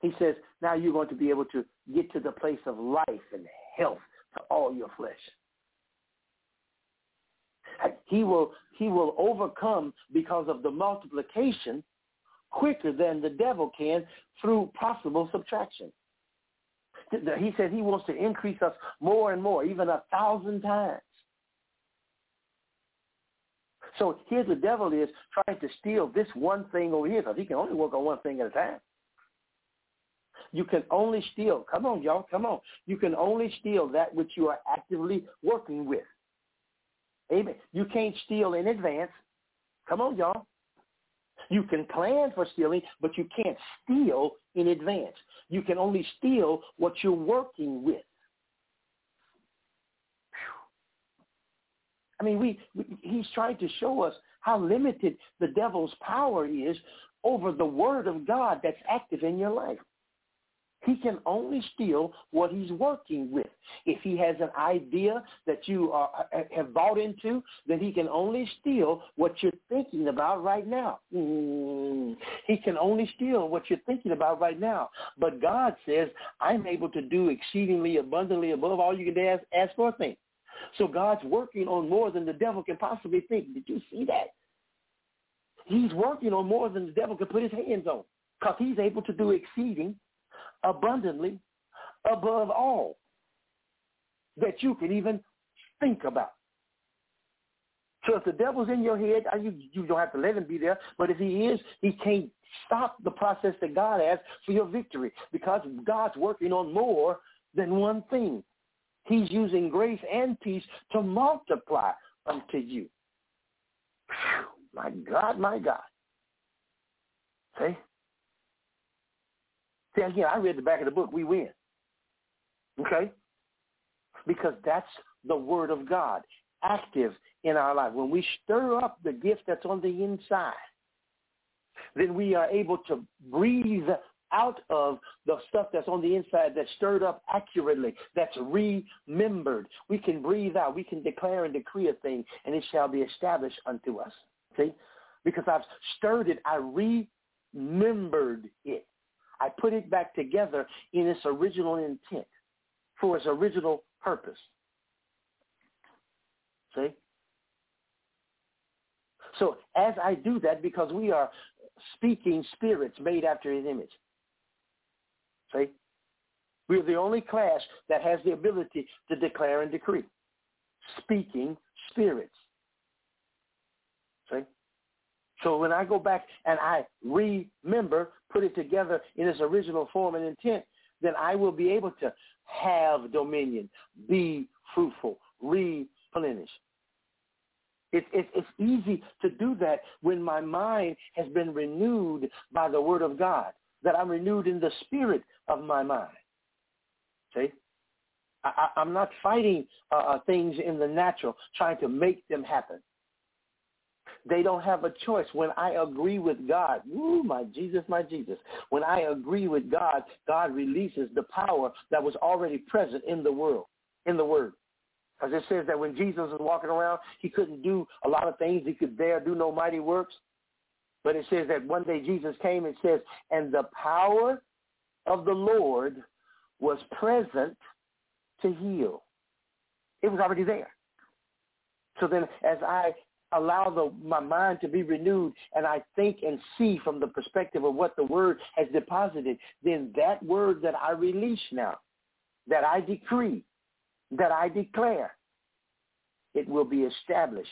he says, now you're going to be able to get to the place of life and health to all your flesh. He will, he will overcome because of the multiplication quicker than the devil can through possible subtraction. He said he wants to increase us more and more, even a thousand times. So here the devil is trying to steal this one thing over here because he can only work on one thing at a time. You can only steal. Come on, y'all. Come on. You can only steal that which you are actively working with. Amen. You can't steal in advance. Come on, y'all. You can plan for stealing, but you can't steal in advance. You can only steal what you're working with. I mean, we, we, he's trying to show us how limited the devil's power is over the word of God that's active in your life. He can only steal what he's working with. If he has an idea that you are, have bought into, then he can only steal what you're thinking about right now. Mm. He can only steal what you're thinking about right now. But God says, I'm able to do exceedingly abundantly above all you can ask, ask for a thing. So God's working on more than the devil can possibly think. Did you see that? He's working on more than the devil can put his hands on because he's able to do exceeding abundantly above all that you can even think about. So if the devil's in your head, you, you don't have to let him be there. But if he is, he can't stop the process that God has for your victory because God's working on more than one thing. He's using grace and peace to multiply unto you. My God, my God. See? See, again, I read the back of the book. We win. Okay? Because that's the word of God active in our life. When we stir up the gift that's on the inside, then we are able to breathe out of the stuff that's on the inside that's stirred up accurately, that's remembered. We can breathe out. We can declare and decree a thing, and it shall be established unto us. See? Because I've stirred it. I remembered it. I put it back together in its original intent for its original purpose. See? So as I do that, because we are speaking spirits made after his image. See? We're the only class that has the ability to declare and decree. Speaking spirits. See? So when I go back and I remember, put it together in its original form and intent, then I will be able to have dominion, be fruitful, replenish. It's, it's, it's easy to do that when my mind has been renewed by the word of God, that I'm renewed in the spirit of my mind. See? I, am not fighting uh, uh, things in the natural, trying to make them happen. They don't have a choice. When I agree with God, ooh, my Jesus, my Jesus. When I agree with God, God releases the power that was already present in the world, in the Word. Because it says that when Jesus was walking around, he couldn't do a lot of things. He could dare do no mighty works. But it says that one day Jesus came and says, and the power of the Lord was present to heal. It was already there. So then as I allow the, my mind to be renewed and I think and see from the perspective of what the word has deposited, then that word that I release now, that I decree, that I declare, it will be established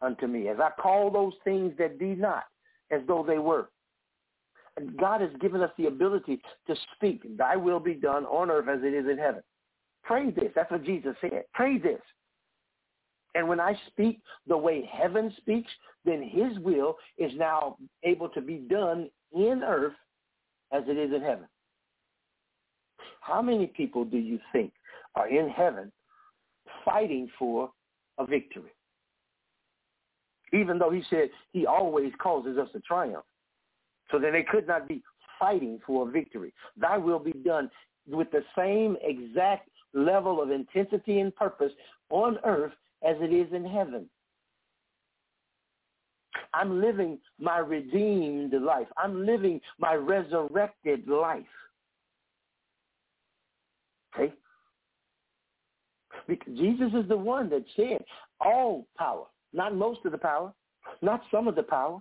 unto me. As I call those things that be not as though they were. God has given us the ability to speak, thy will be done on earth as it is in heaven. Pray this. That's what Jesus said. Pray this. And when I speak the way heaven speaks, then his will is now able to be done in earth as it is in heaven. How many people do you think are in heaven fighting for a victory. Even though he said he always causes us to triumph. So that they could not be fighting for a victory. Thy will be done with the same exact level of intensity and purpose on earth as it is in heaven. I'm living my redeemed life. I'm living my resurrected life. Okay? Because Jesus is the one that said all power, not most of the power, not some of the power.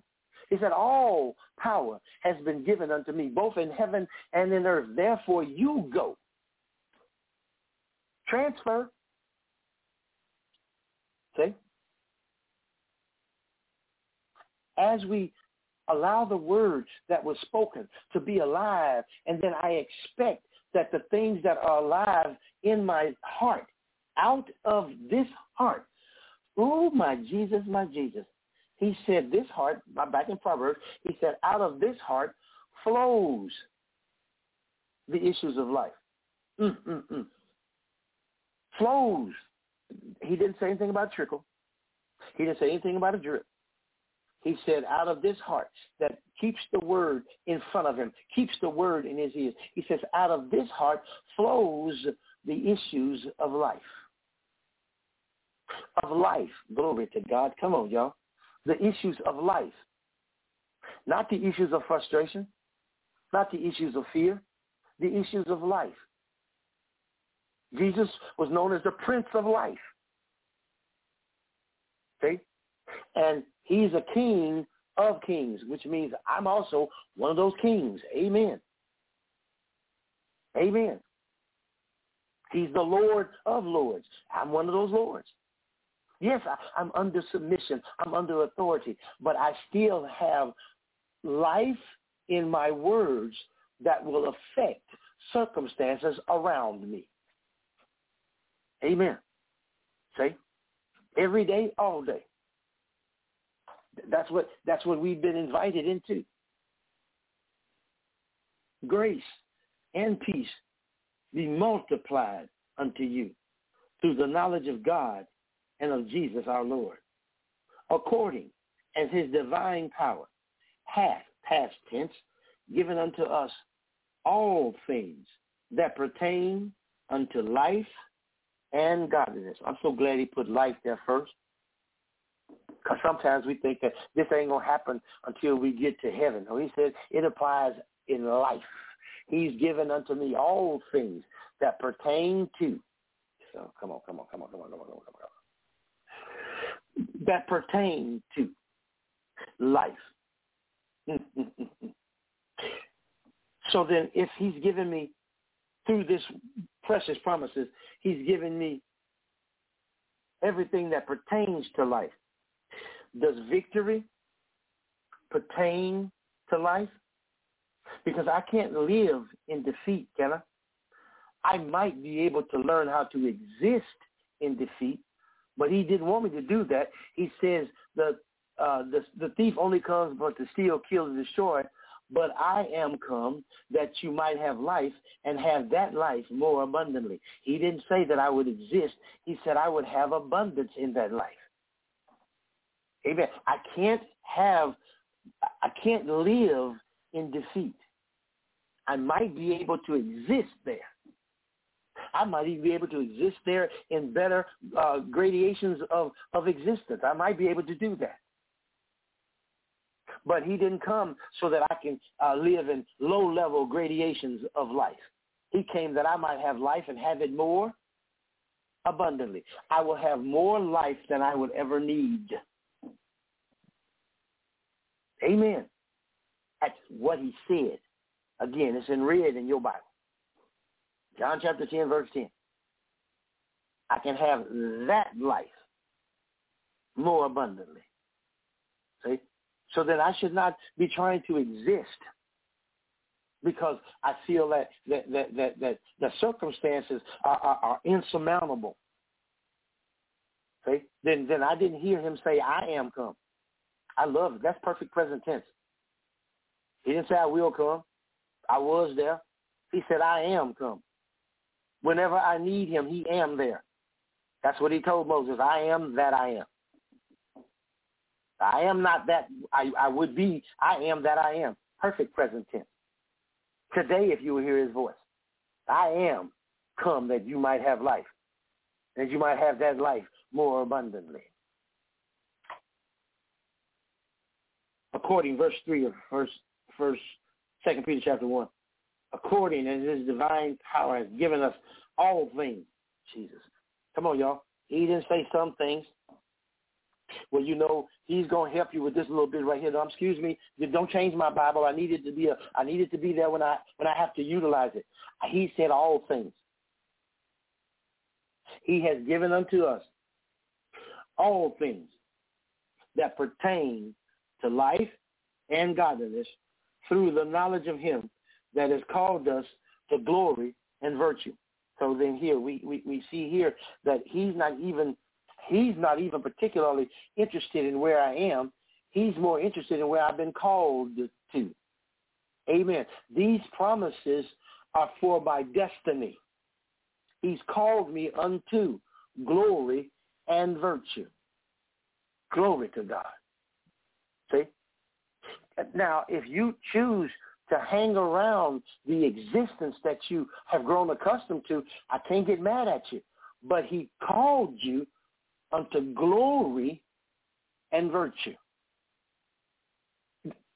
He said all power has been given unto me, both in heaven and in earth. Therefore you go. Transfer. See? As we allow the words that were spoken to be alive, and then I expect that the things that are alive in my heart out of this heart. Oh, my Jesus, my Jesus. He said this heart, back in Proverbs, he said out of this heart flows the issues of life. Mm, mm, mm. Flows. He didn't say anything about trickle. He didn't say anything about a drip. He said, out of this heart that keeps the word in front of him, keeps the word in his ears. He says, out of this heart flows the issues of life of life. Glory to God. Come on, y'all. The issues of life. Not the issues of frustration, not the issues of fear, the issues of life. Jesus was known as the Prince of Life. Okay? And he's a king of kings, which means I'm also one of those kings. Amen. Amen. He's the Lord of lords. I'm one of those lords. Yes, I, am under submission. I'm under authority. But I still have life in my words that will affect circumstances around me. Amen. See? Every day, all day. That's what that's what we've been invited into. Grace and peace be multiplied unto you through the knowledge of God and of Jesus our Lord, according as his divine power hath, past tense, given unto us all things that pertain unto life and godliness. I'm so glad he put life there first. Because sometimes we think that this ain't going to happen until we get to heaven. No, he says it applies in life. He's given unto me all things that pertain to. So come on, come on, come on, come on, come on, come on, come on. That pertain to life. so then if he's given me through this precious promises, he's given me everything that pertains to life. Does victory pertain to life? Because I can't live in defeat, can I? I might be able to learn how to exist in defeat, but he didn't want me to do that. He says the uh, the, the thief only comes but to steal, kill, and destroy. But I am come that you might have life and have that life more abundantly. He didn't say that I would exist. He said I would have abundance in that life. Amen. I can't have, I can't live in defeat. I might be able to exist there. I might even be able to exist there in better uh, gradations of, of existence. I might be able to do that. But he didn't come so that I can uh, live in low-level gradations of life. He came that I might have life and have it more abundantly. I will have more life than I would ever need. Amen. That's what he said. Again, it's in red in your Bible. John chapter 10, verse 10. I can have that life more abundantly. See? So that I should not be trying to exist because I feel that that that that, that the circumstances are, are, are insurmountable. See? Then then I didn't hear him say, I am come. I love it. That's perfect present tense. He didn't say I will come. I was there. He said I am come. Whenever I need him, he am there. That's what he told Moses. I am that I am. I am not that I, I would be. I am that I am. Perfect present tense. Today, if you will hear his voice, I am come that you might have life, that you might have that life more abundantly. According, verse 3 of first, first, second Peter chapter 1, according as his divine power has given us all things. Jesus. Come on, y'all. He didn't say some things. Well, you know, he's to help you with this little bit right here. Um, excuse me, don't change my Bible. I needed to be a, I needed to be there when I when I have to utilize it. He said all things. He has given unto us all things that pertain to life and godliness through the knowledge of him that has called us to glory and virtue. So then here we, we, we see here that he's not even he's not even particularly interested in where I am. He's more interested in where I've been called to. Amen. These promises are for my destiny. He's called me unto glory and virtue. Glory to God. See? Now, if you choose to hang around the existence that you have grown accustomed to, I can't get mad at you. But he called you unto glory and virtue.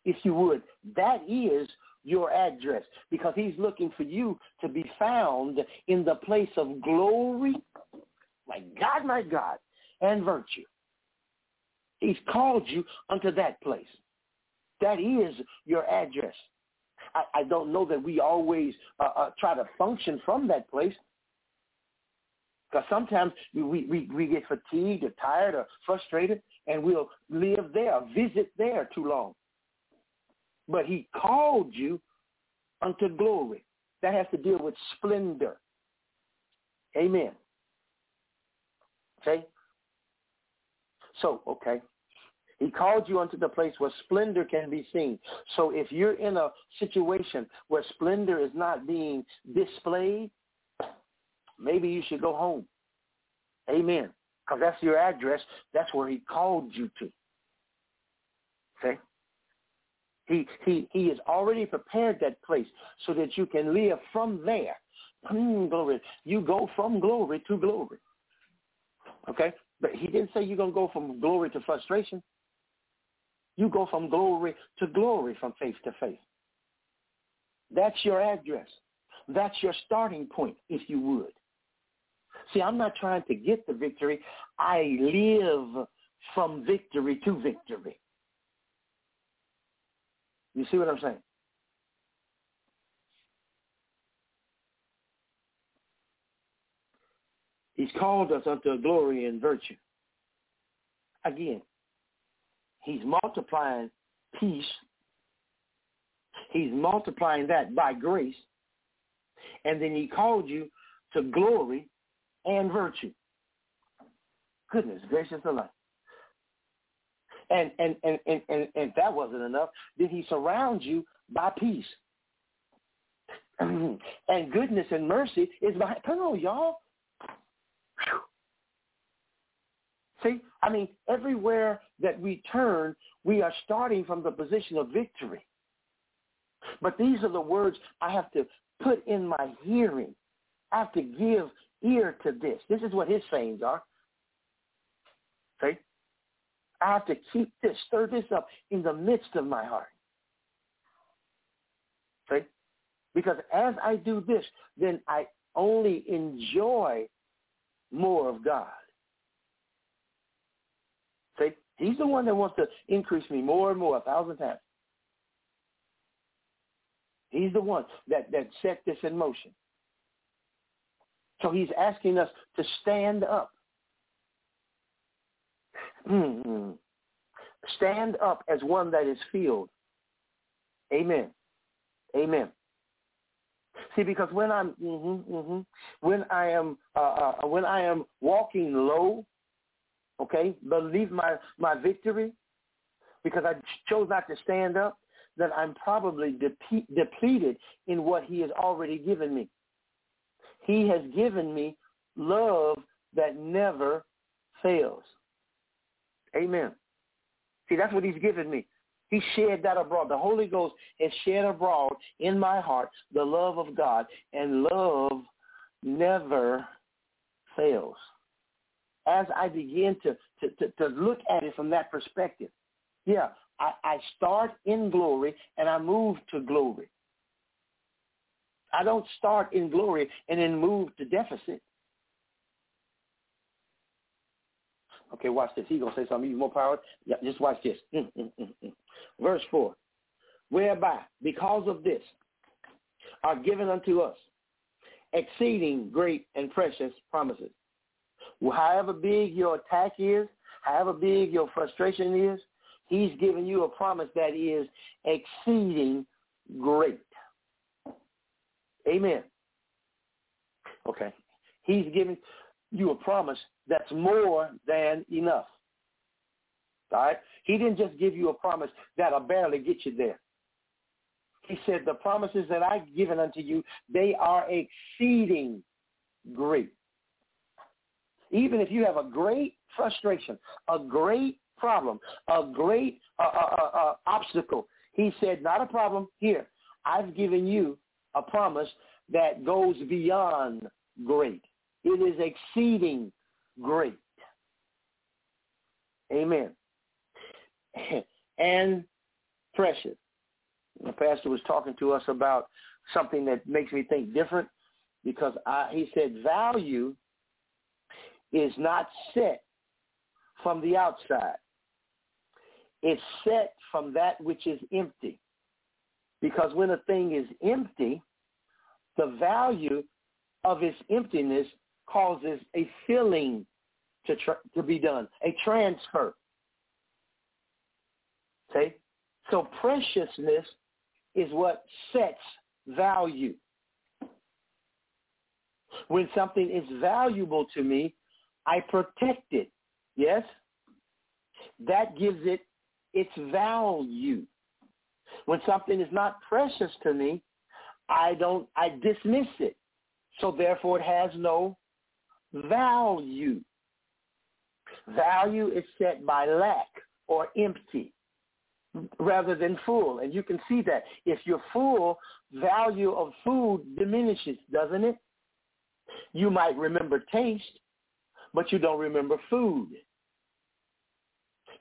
If you would, that is your address because he's looking for you to be found in the place of glory, my God, my God, and virtue. He's called you unto that place. That is your address. I, I don't know that we always uh, uh, try to function from that place. Because sometimes we, we, we get fatigued or tired or frustrated and we'll live there, visit there too long. But he called you unto glory. That has to deal with splendor. Amen. Okay? So, okay. He called you unto the place where splendor can be seen. So if you're in a situation where splendor is not being displayed, maybe you should go home. Amen. Because that's your address. That's where he called you to. Okay? He, he, he has already prepared that place so that you can live from there. Mm, glory. You go from glory to glory. Okay? But he didn't say you're going to go from glory to frustration. You go from glory to glory from faith to faith. That's your address. That's your starting point, if you would. See, I'm not trying to get the victory. I live from victory to victory. You see what I'm saying? He's called us unto glory and virtue. Again, he's multiplying peace. He's multiplying that by grace. And then he called you to glory and virtue. Goodness gracious alive. And and and and and, and that wasn't enough. Then he surrounds you by peace. and goodness and mercy is behind. Come on, y'all. See, I mean, everywhere that we turn, we are starting from the position of victory. But these are the words I have to put in my hearing. I have to give ear to this. This is what his sayings are. See? I have to keep this, stir this up in the midst of my heart. See? Because as I do this, then I only enjoy more of God. He's the one that wants to increase me more and more, a thousand times. He's the one that, that set this in motion. So he's asking us to stand up. Mm-hmm. Stand up as one that is filled. Amen. Amen. See, because when I'm mm-hmm, mm-hmm, when I am uh, uh, when I am walking low, okay, believe my my victory, because I chose not to stand up, then I'm probably de- depleted in what He has already given me. He has given me love that never fails. Amen. See, that's what he's given me. He shared that abroad. The Holy Ghost has shared abroad in my heart the love of God, and love never fails. As I begin to, to, to, to look at it from that perspective, yeah, I, I start in glory and I move to glory. I don't start in glory and then move to deficit. Okay, watch this. He's going to say something even more powerful. Yeah, just watch this. Mm, mm, mm. Verse 4. Whereby, because of this, are given unto us exceeding great and precious promises. However big your attack is, however big your frustration is, he's giving you a promise that is exceeding great. Amen. Okay. He's giving you a promise that's more than enough. All right? He didn't just give you a promise that'll barely get you there. He said, the promises that I've given unto you, they are exceeding great. Even if you have a great frustration, a great problem, a great uh, uh, uh, uh obstacle, he said, not a problem. Here, I've given you a promise that goes beyond great. It is exceeding great. Amen. and precious. The pastor was talking to us about something that makes me think different because I, he said value is not set from the outside. It's set from that which is empty. Because when a thing is empty, the value of its emptiness causes a filling to, to be done, a transfer. Okay? So preciousness is what sets value. When something is valuable to me, I protect it. Yes? That gives it its value. When something is not precious to me, I don't, I dismiss it. So therefore it has no value. Value is set by lack or empty. rather than full. And you can see that. If you're full, value of food diminishes, doesn't it? You might remember taste, but you don't remember food.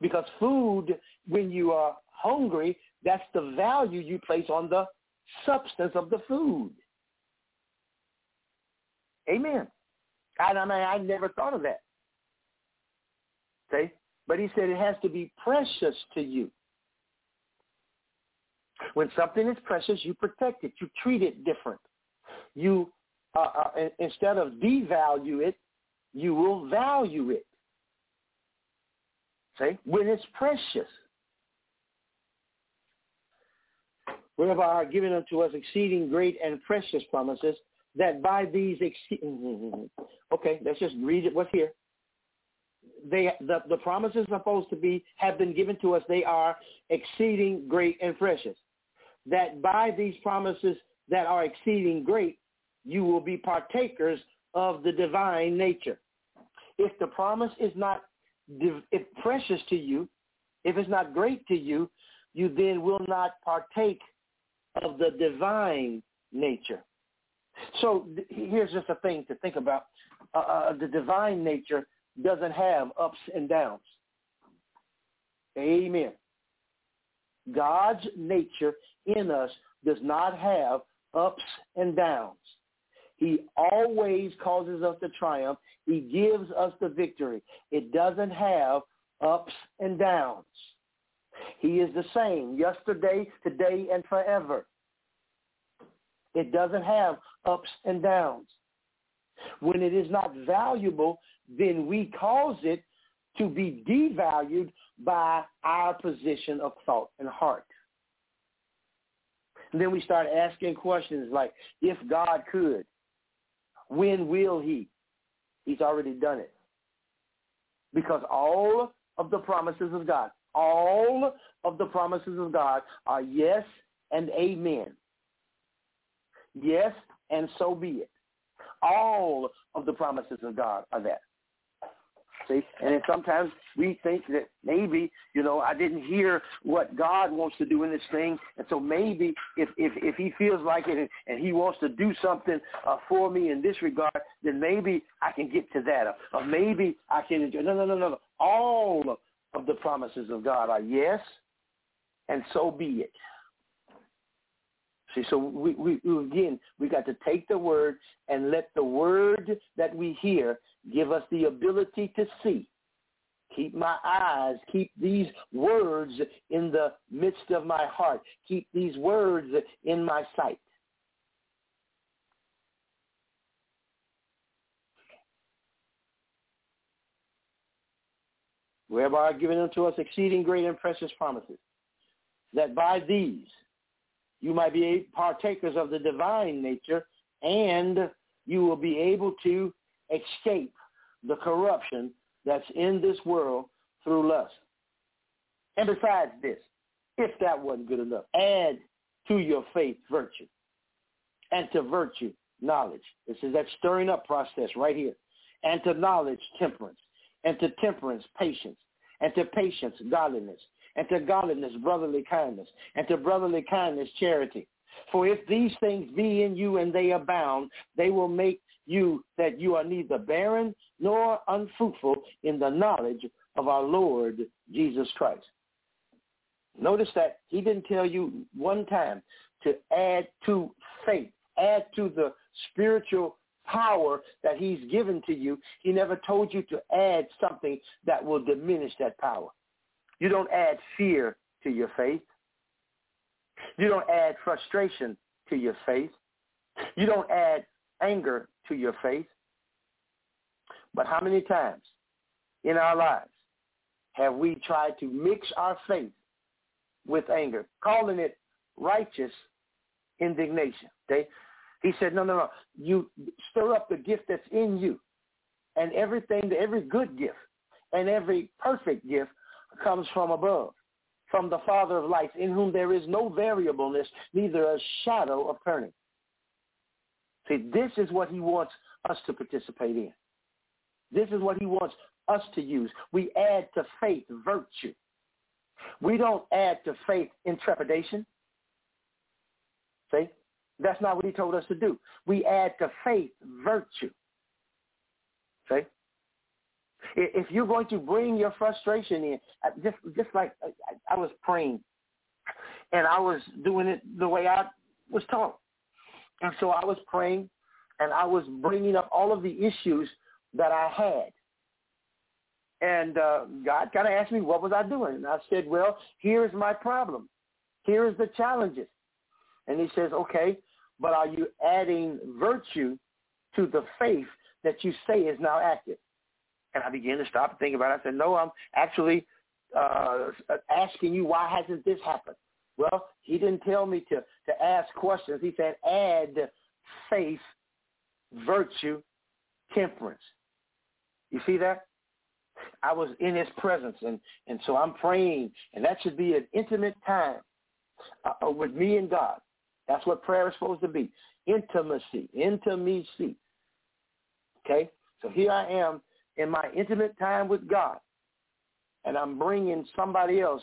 Because food, when you are hungry, that's the value you place on the substance of the food. Amen. I, I mean, I never thought of that. Okay? But he said it has to be precious to you. When something is precious, you protect it. You treat it different. You, uh, uh, instead of devalue it, you will value it. See? When it's precious. Whereby are given unto us exceeding great and precious promises, that by these, exceeding. okay, let's just read it. What's here? They, the, the promises are supposed to be, have been given to us. They are exceeding great and precious. That by these promises that are exceeding great, you will be partakers of the divine nature. If the promise is not if precious to you, if it's not great to you, you then will not partake of the divine nature. So here's just a thing to think about. Uh, uh, the divine nature doesn't have ups and downs. Amen. God's nature in us does not have ups and downs. He always causes us to triumph. He gives us the victory. It doesn't have ups and downs. He is the same yesterday, today, and forever. It doesn't have ups and downs. When it is not valuable, then we cause it to be devalued by our position of thought and heart. And then we start asking questions like, if God could, when will he? He's already done it. Because all of the promises of God, all of the promises of God are yes and amen. Yes, and so be it. All of the promises of God are that. See, and then sometimes we think that maybe, you know, I didn't hear what God wants to do in this thing, and so maybe if if if He feels like it and, He wants to do something uh, for me in this regard, then maybe I can get to that, or, or maybe I can enjoy. No, no, no, no, no. All of the promises of God are yes, and so be it. See, so we, we, again, we got to take the word and let the word that we hear give us the ability to see. Keep my eyes, keep these words in the midst of my heart. Keep these words in my sight. Whereby are given unto us exceeding great and precious promises, that by these you might be partakers of the divine nature, and you will be able to escape the corruption that's in this world through lust. And besides this, if that wasn't good enough, add to your faith virtue, and to virtue knowledge. This is that stirring up process right here. And to knowledge temperance, and to temperance patience, and to patience godliness, and to godliness brotherly kindness, and to brotherly kindness charity. For if these things be in you and they abound, they will make you that you are neither barren nor unfruitful in the knowledge of our Lord Jesus Christ. Notice that he didn't tell you one time to add to faith, add to the spiritual power that he's given to you. He never told you to add something that will diminish that power. You don't add fear to your faith. You don't add frustration to your faith. You don't add anger to your faith. But how many times in our lives have we tried to mix our faith with anger, calling it righteous indignation? Okay? He said, no, no, no. You stir up the gift that's in you. And everything, every good gift and every perfect gift comes from above, from the Father of lights, in whom there is no variableness, neither a shadow of turning. See, this is what he wants us to participate in. This is what he wants us to use. We add to faith virtue. We don't add to faith intrepidation. See? That's not what he told us to do. We add to faith virtue. See? If you're going to bring your frustration in, uh, just just like uh, I was praying, and I was doing it the way I was taught, and so I was praying, and I was bringing up all of the issues that I had, and uh, God kind of asked me what was I doing, and I said, well, here's my problem, here's the challenges, and He says, okay, but are you adding virtue to the faith that you say is now active? And I began to stop and think about it. I said, no, I'm actually uh, asking you, why hasn't this happened? Well, he didn't tell me to, to ask questions. He said, add faith, virtue, temperance. You see that? I was in his presence, and, and so I'm praying, and that should be an intimate time uh, with me and God. That's what prayer is supposed to be. Intimacy, intimacy. Okay? So here I am in my intimate time with God, and I'm bringing somebody else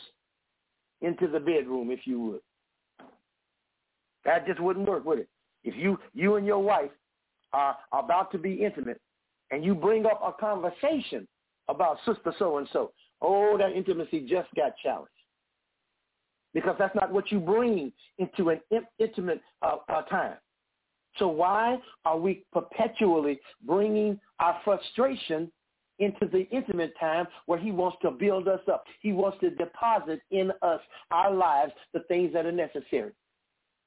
into the bedroom, if you would. That just wouldn't work, would it? If you you and your wife are about to be intimate, and you bring up a conversation about sister so and so, oh, that intimacy just got challenged because that's not what you bring into an intimate uh, uh, time. So why are we perpetually bringing our frustration into the intimate time where he wants to build us up. He wants to deposit in us, our lives, the things that are necessary.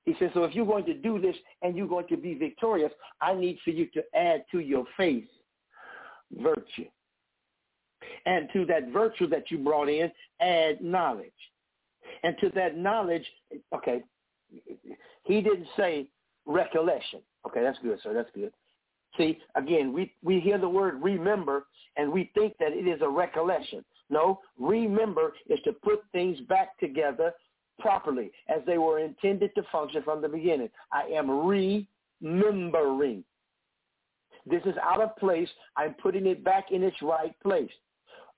He says, so if you're going to do this and you're going to be victorious, I need for you to add to your faith virtue. And to that virtue that you brought in, add knowledge. And to that knowledge, okay, he didn't say recollection. Okay, that's good, sir. That's good. See, again, we, we hear the word remember and we think that it is a recollection. No, remember is to put things back together properly as they were intended to function from the beginning. I am remembering. This is out of place. I'm putting it back in its right place.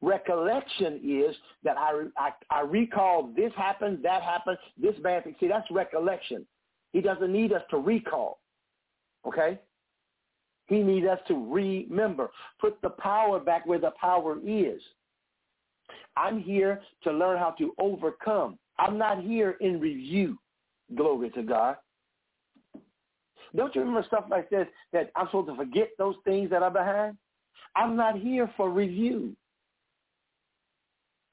Recollection is that I, I, I recall this happened, that happened, this bad thing. See, that's recollection. He doesn't need us to recall. Okay? He needs us to remember. Put the power back where the power is. I'm here to learn how to overcome. I'm not here in review. Glory to God. Don't you remember stuff like this that I'm supposed to forget those things that are behind? I'm not here for review.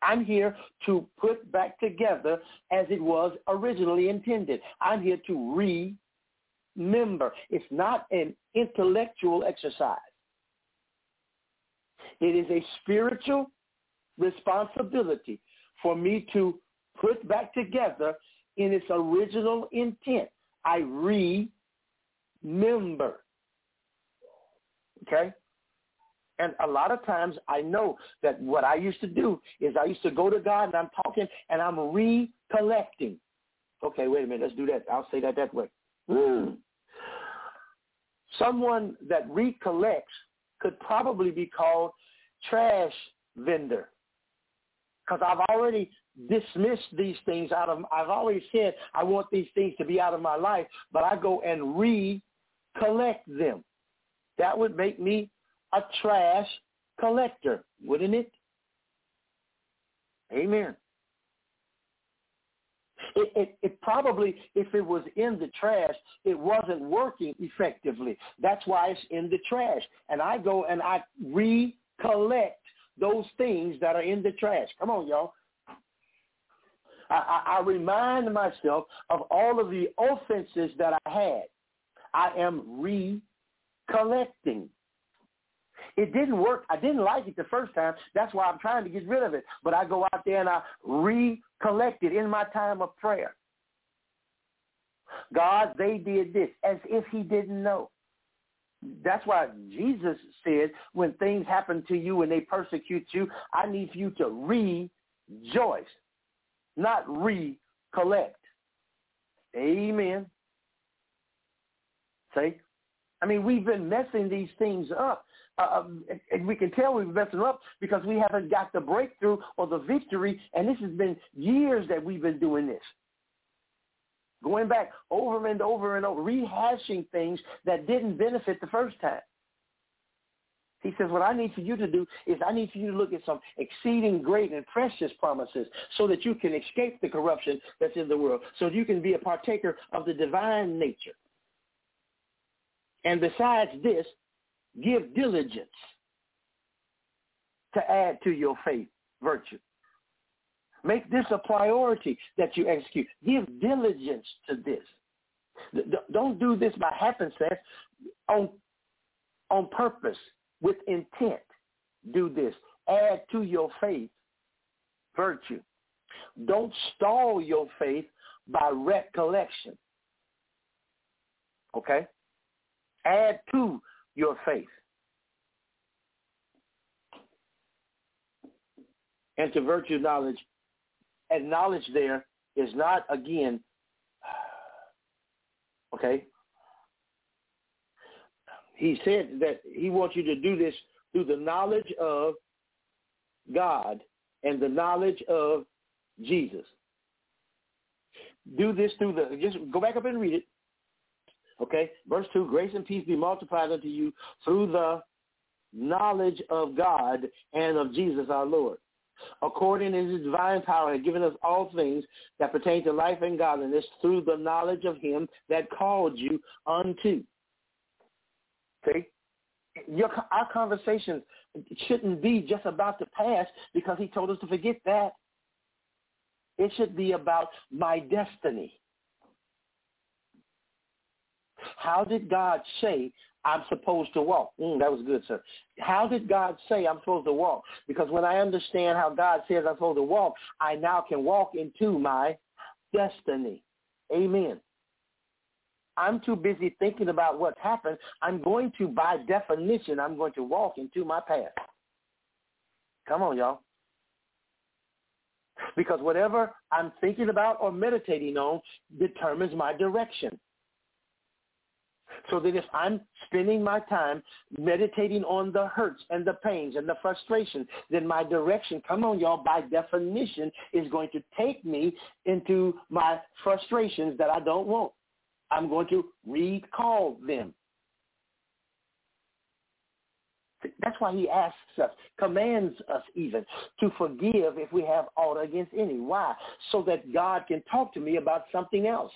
I'm here to put back together as it was originally intended. I'm here to re member. It's not an intellectual exercise. It is a spiritual responsibility for me to put back together in its original intent. I remember. Okay? And a lot of times I know that what I used to do is I used to go to God and I'm talking and I'm recollecting. Okay, wait a minute. Let's do that. I'll say that that way. Mm. Someone that recollects could probably be called trash vendor. Because I've already dismissed these things out of, I've already said I want these things to be out of my life, but I go and recollect them. That would make me a trash collector, wouldn't it? Amen. It, it, it, probably, if it was in the trash, it wasn't working effectively. That's why it's in the trash. And I go and I recollect those things that are in the trash. Come on, y'all. I, I, I remind myself of all of the offenses that I had. I am recollecting. It didn't work. I didn't like it the first time. That's why I'm trying to get rid of it. But I go out there and I recollect it in my time of prayer. God, they did this as if he didn't know. That's why Jesus said, when things happen to you and they persecute you, I need you to rejoice, not recollect. Amen. See? I mean, we've been messing these things up. Uh, and we can tell we've been messing up because we haven't got the breakthrough or the victory. And this has been years that we've been doing this. Going back over and over and over, rehashing things that didn't benefit the first time. He says, what I need for you to do is I need for you to look at some exceeding great and precious promises so that you can escape the corruption that's in the world, so you can be a partaker of the divine nature. And besides this, give diligence to add to your faith virtue. Make this a priority that you execute. Give diligence to this. Don't do this by happenstance on, on purpose with intent. Do this. Add to your faith virtue. Don't stall your faith by recollection. Okay? Add to your faith. And to virtue knowledge, and knowledge there is not, again, okay, he said that he wants you to do this through the knowledge of God and the knowledge of Jesus. Do this through the, just go back up and read it. Okay, verse 2, grace and peace be multiplied unto you through the knowledge of God and of Jesus our Lord. According to his divine power, has given us all things that pertain to life and godliness through the knowledge of him that called you unto See? Your, our conversations shouldn't be just about the past because he told us to forget that. It should be about my destiny. How did God say I'm supposed to walk? Mm, that was good, sir. How did God say I'm supposed to walk? Because when I understand how God says I'm supposed to walk, I now can walk into my destiny. Amen. I'm too busy thinking about what happened. I'm going to, by definition, I'm going to walk into my past. Come on, y'all. Because whatever I'm thinking about or meditating on determines my direction. So that if I'm spending my time meditating on the hurts and the pains and the frustration, then my direction, come on y'all, by definition is going to take me into my frustrations that I don't want. I'm going to recall them. That's why he asks us, commands us even, to forgive if we have aught against any. Why? So that God can talk to me about something else.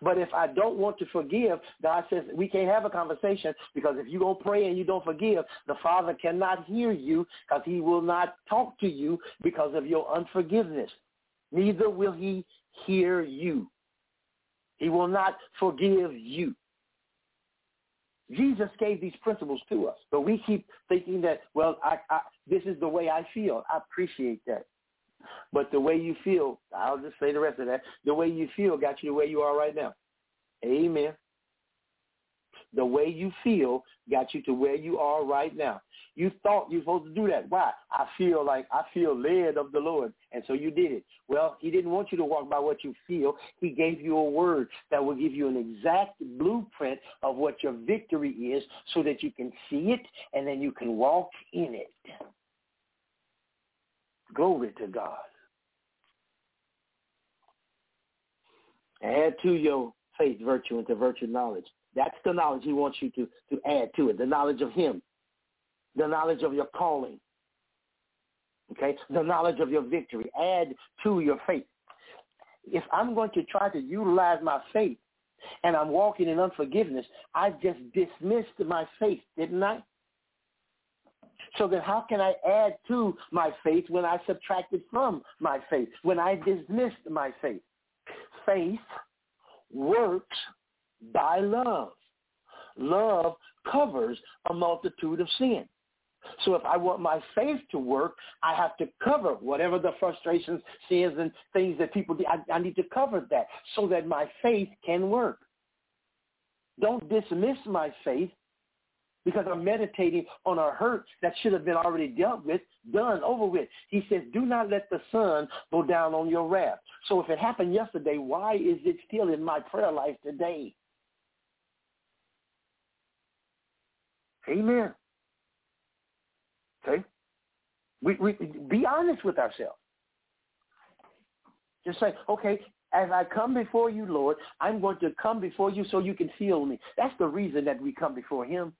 But if I don't want to forgive, God says we can't have a conversation because if you don't pray and you don't forgive, the Father cannot hear you because he will not talk to you because of your unforgiveness. Neither will he hear you. He will not forgive you. Jesus gave these principles to us, but we keep thinking that, well, I, I, this is the way I feel. I appreciate that. But the way you feel, I'll just say the rest of that, the way you feel got you the way you are right now. Amen. The way you feel got you to where you are right now. You thought you were supposed to do that. Why? I feel like I feel led of the Lord. And so you did it. Well, he didn't want you to walk by what you feel. He gave you a word that will give you an exact blueprint of what your victory is so that you can see it and then you can walk in it. Glory to God. Add to your faith virtue and to virtue knowledge. That's the knowledge he wants you to, to add to it, the knowledge of him, the knowledge of your calling, okay, the knowledge of your victory. Add to your faith. If I'm going to try to utilize my faith and I'm walking in unforgiveness, I just dismissed my faith, didn't I? So then how can I add to my faith when I subtracted from my faith, when I dismissed my faith? Faith works by love. Love covers a multitude of sin. So if I want my faith to work, I have to cover whatever the frustrations, sins, and things that people do. I, I need to cover that so that my faith can work. Don't dismiss my faith because I'm meditating on a hurt that should have been already dealt with, done, over with. He says, do not let the sun go down on your wrath. So if it happened yesterday, why is it still in my prayer life today? Amen. Okay? We, we be honest with ourselves. Just say, okay, as I come before you, Lord, I'm going to come before you so you can heal me. That's the reason that we come before him.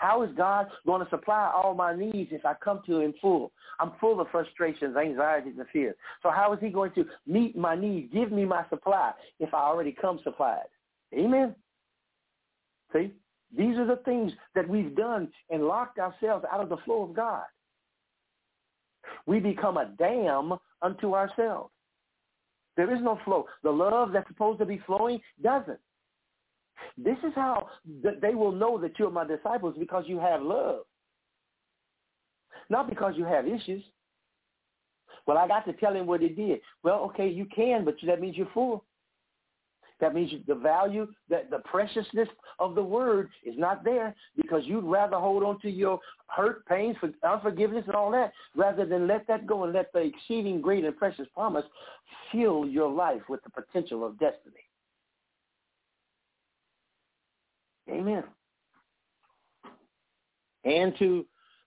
How is God going to supply all my needs if I come to him full? I'm full of frustrations, anxieties, and fears. So how is he going to meet my needs, give me my supply if I already come supplied? Amen. See? These are the things that we've done and locked ourselves out of the flow of God. We become a dam unto ourselves. There is no flow. The love that's supposed to be flowing doesn't. This is how they will know that you're my disciples because you have love. Not because you have issues. Well, I got to tell him what he did. Well, okay, you can, but that means you're full. That means the value, that the preciousness of the word is not there because you'd rather hold on to your hurt, pains, for unforgiveness, and all that rather than let that go and let the exceeding great and precious promise fill your life with the potential of destiny. Amen. And to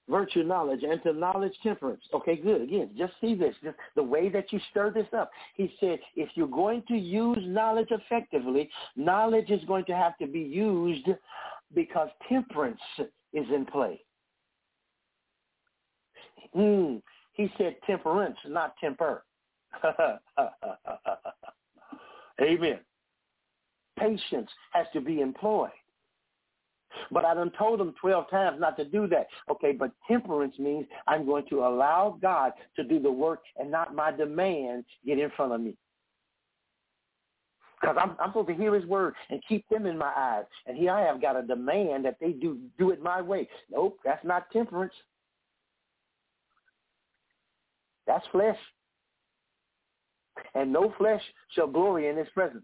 virtue knowledge and to knowledge temperance. Okay, good. Again, just see this. Just the way that you stir this up. He said, if you're going to use knowledge effectively, knowledge is going to have to be used because temperance is in play. Mm, he said temperance, not temper. Amen. Patience has to be employed. But I done told them 12 times not to do that. Okay, but temperance means I'm going to allow God to do the work and not my demand get in front of me. Because I'm, I'm supposed to hear his word and keep them in my eyes. And here I have got a demand that they do do it my way. Nope, that's not temperance. That's flesh. And no flesh shall glory in his presence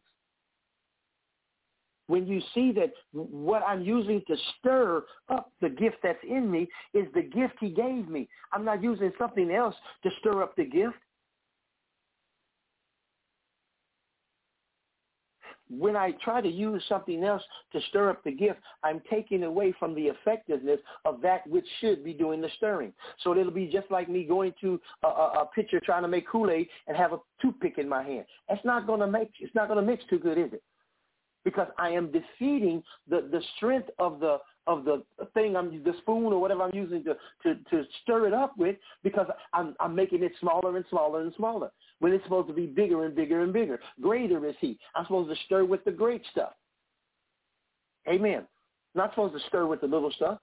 when you see that what I'm using to stir up the gift that's in me is the gift he gave me. I'm not using something else to stir up the gift. When I try to use something else to stir up the gift, I'm taking away from the effectiveness of that which should be doing the stirring. So it'll be just like me going to a, a, pitcher trying to make Kool-Aid and have a toothpick in my hand. That's not going to make, it's not going to mix too good, is it? Because I am defeating the, the strength of the of the thing I'm the spoon or whatever I'm using to, to, to stir it up with because I'm I'm making it smaller and smaller and smaller when it's supposed to be bigger and bigger and bigger. Greater is he. I'm supposed to stir with the great stuff. Amen. Not supposed to stir with the little stuff.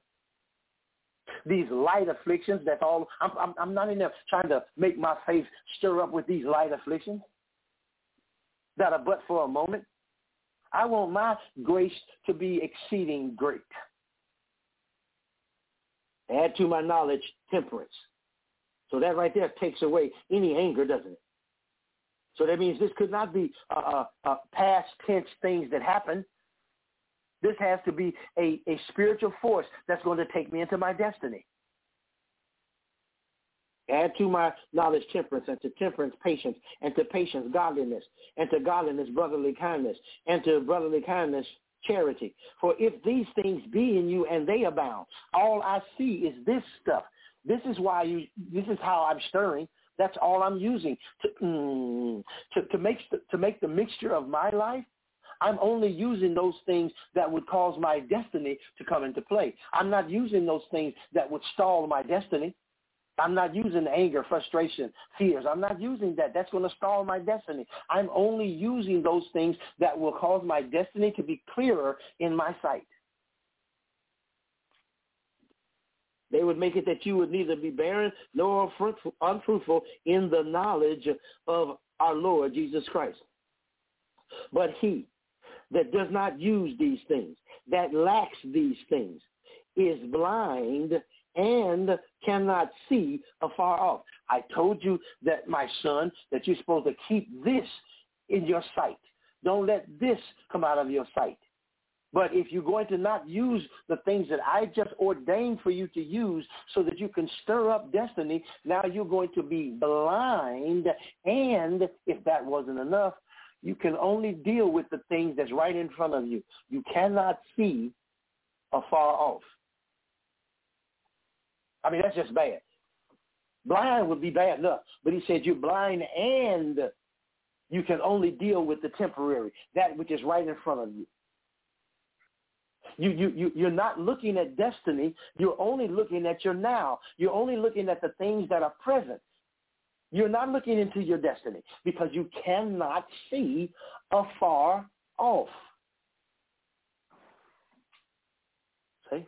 These light afflictions, that's all. I'm, I'm, I'm not in there trying to make my faith stir up with these light afflictions that are but for a moment. I want my grace to be exceeding great. Add to my knowledge temperance. So that right there takes away any anger, doesn't it? So that means this could not be uh, uh, past tense things that happen. This has to be a, a spiritual force that's going to take me into my destiny. Add to my knowledge temperance, and to temperance patience, and to patience godliness, and to godliness brotherly kindness, and to brotherly kindness charity. For if these things be in you and they abound, all I see is this stuff. This is why you. This is how I'm stirring. That's all I'm using to mm, to, to make to make the mixture of my life. I'm only using those things that would cause my destiny to come into play. I'm not using those things that would stall my destiny. I'm not using anger, frustration, fears. I'm not using that. That's going to stall my destiny. I'm only using those things that will cause my destiny to be clearer in my sight. They would make it that you would neither be barren nor unfruitful in the knowledge of our Lord Jesus Christ. But he that does not use these things, that lacks these things, is blind and cannot see afar off. I told you that, my son, that you're supposed to keep this in your sight. Don't let this come out of your sight. But if you're going to not use the things that I just ordained for you to use so that you can stir up destiny, now you're going to be blind. And if that wasn't enough, you can only deal with the things that's right in front of you. You cannot see afar off. I mean, that's just bad. Blind would be bad enough, but he said you're blind and you can only deal with the temporary, that which is right in front of you. You, you, you, you're not looking at destiny. You're only looking at your now. You're only looking at the things that are present. You're not looking into your destiny because you cannot see afar off. See?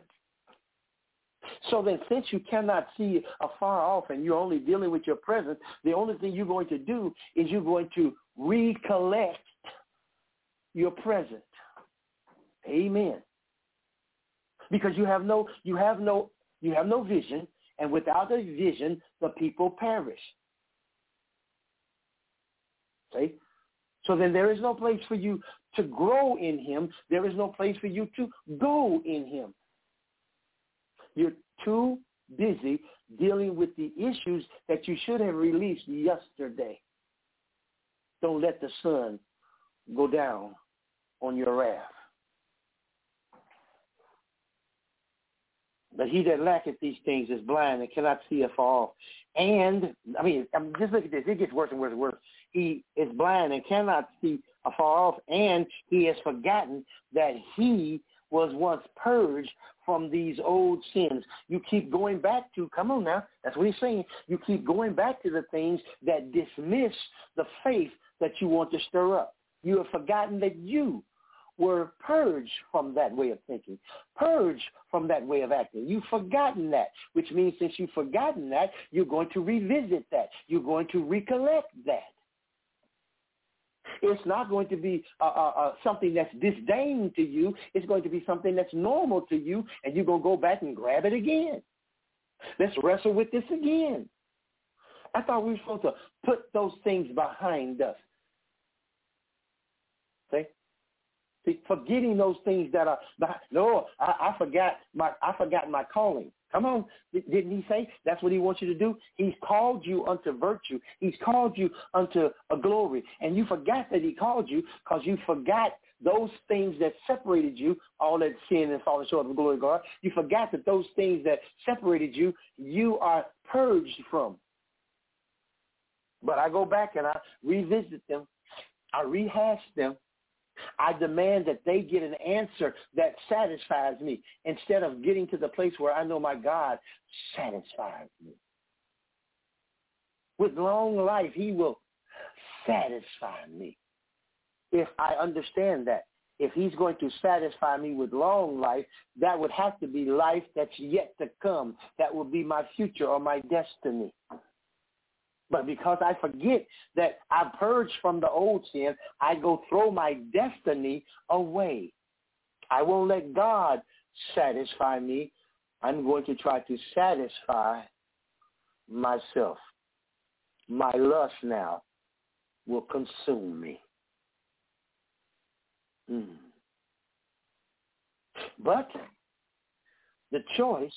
So then since you cannot see afar off and you're only dealing with your present, the only thing you're going to do is you're going to recollect your present. Amen. Because you have no you have no you have no vision and without a vision the people perish. See? So then there is no place for you to grow in him. There is no place for you to go in him. You're too busy dealing with the issues that you should have released yesterday. Don't let the sun go down on your wrath. But he that lacketh these things is blind and cannot see afar off. And, I mean, I mean, just look at this. It gets worse and worse and worse. He is blind and cannot see afar off, and he has forgotten that he was once purged from these old sins. You keep going back to, come on now, that's what he's saying. You keep going back to the things that dismiss the faith that you want to stir up. You have forgotten that you were purged from that way of thinking, purged from that way of acting. You've forgotten that, which means since you've forgotten that, you're going to revisit that. You're going to recollect that. It's not going to be uh, uh, uh, something that's disdain to you. It's going to be something that's normal to you, and you're going to go back and grab it again. Let's wrestle with this again. I thought we were supposed to put those things behind us. See? See, forgetting those things that are behind. No, I, I forgot my I forgot my calling. Come on. Didn't he say that's what he wants you to do? He's called you unto virtue. He's called you unto a glory. And you forgot that he called you because you forgot those things that separated you, all that sin and falling short of the glory of God. You forgot that those things that separated you, you are purged from. But I go back and I revisit them. I rehash them I demand that they get an answer that satisfies me instead of getting to the place where I know my God satisfies me. With long life, he will satisfy me. If I understand that. If he's going to satisfy me with long life, that would have to be life that's yet to come. That will be my future or my destiny. But because I forget that I purged from the old sin, I go throw my destiny away. I won't let God satisfy me. I'm going to try to satisfy myself. My lust now will consume me. Mm. But the choice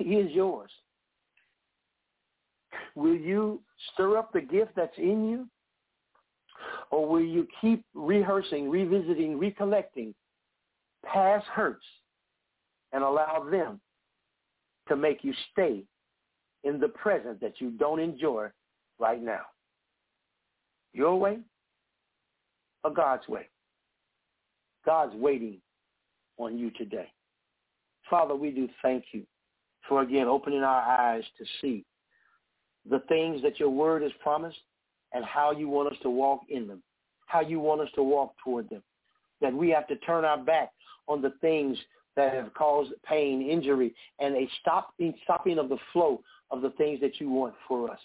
is yours. Will you stir up the gift that's in you? Or will you keep rehearsing, revisiting, recollecting past hurts and allow them to make you stay in the present that you don't enjoy right now? Your way or God's way? God's waiting on you today. Father, we do thank you for again opening our eyes to see the things that your word has promised and how you want us to walk in them, how you want us to walk toward them. That we have to turn our back on the things that have caused pain, injury, and a stopping, stopping of the flow of the things that you want for us.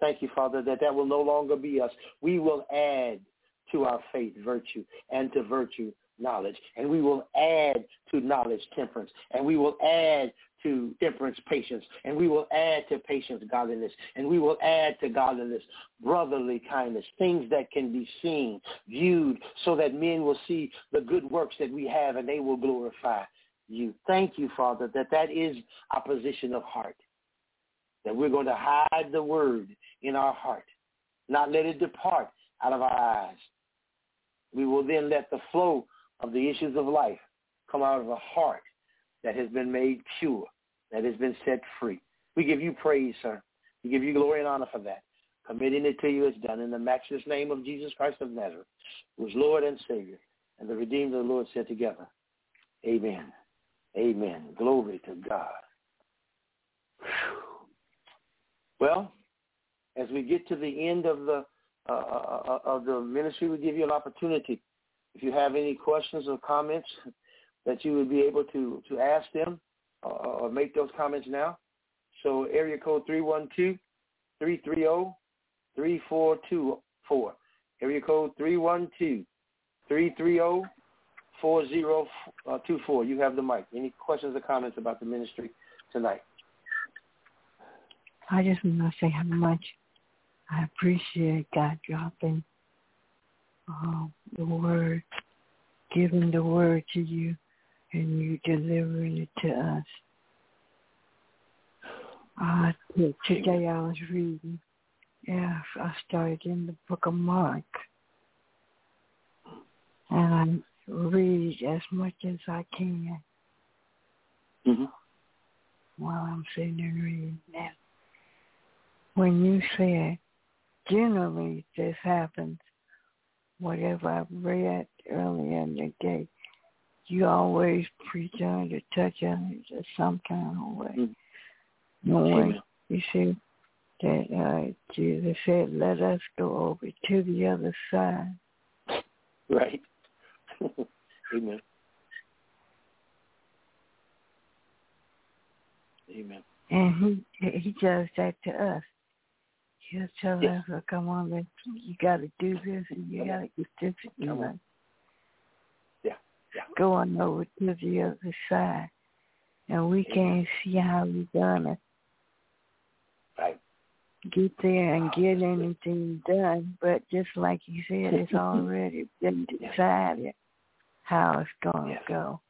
Thank you, Father, that that will no longer be us. We will add to our faith virtue and to virtue knowledge. And we will add to knowledge temperance. And we will add to temperance patience. And we will add to patience godliness. And we will add to godliness brotherly kindness, things that can be seen, viewed, so that men will see the good works that we have and they will glorify you. Thank you, Father, that that is our position of heart. That we're going to hide the word in our heart, not let it depart out of our eyes. We will then let the flow of the issues of life come out of a heart that has been made pure, that has been set free. We give you praise, sir. We give you glory and honor for that. Committing it to you is done in the matchless name of Jesus Christ of Nazareth, who is Lord and Savior, and the redeemed of the Lord said together, Amen. Amen. Glory to God. Whew. Well, as we get to the end of the uh, uh, of the ministry, we give you an opportunity. If you have any questions or comments, that you would be able to to ask them uh, or make those comments now. So area code 312-330-3424. Area code 312-330-4024. You have the mic. Any questions or comments about the ministry tonight? I just want to say how much I appreciate God dropping uh, the word, giving the word to you, and you delivering it to us. Uh, today I was reading. Yeah, I started in the book of Mark. And I read as much as I can Mm-hmm. while I'm sitting and reading that. When you said, generally this happens, whatever I've read earlier in the day, you always preach on it, touch on it in some kind of way. No way. You see that uh, Jesus said, "Let us go over to the other side." Right. Amen. Amen. And he he does that to us. He'll tell Yes. us, well, "Come on, let's, you got to do this, and you got to get this, and come Mhm. on, Yeah. Yeah. go on over to the other side." And we can't see how we gonna Right. get there and get anything done. But just like you said, it's already been decided how it's gonna Yes. go.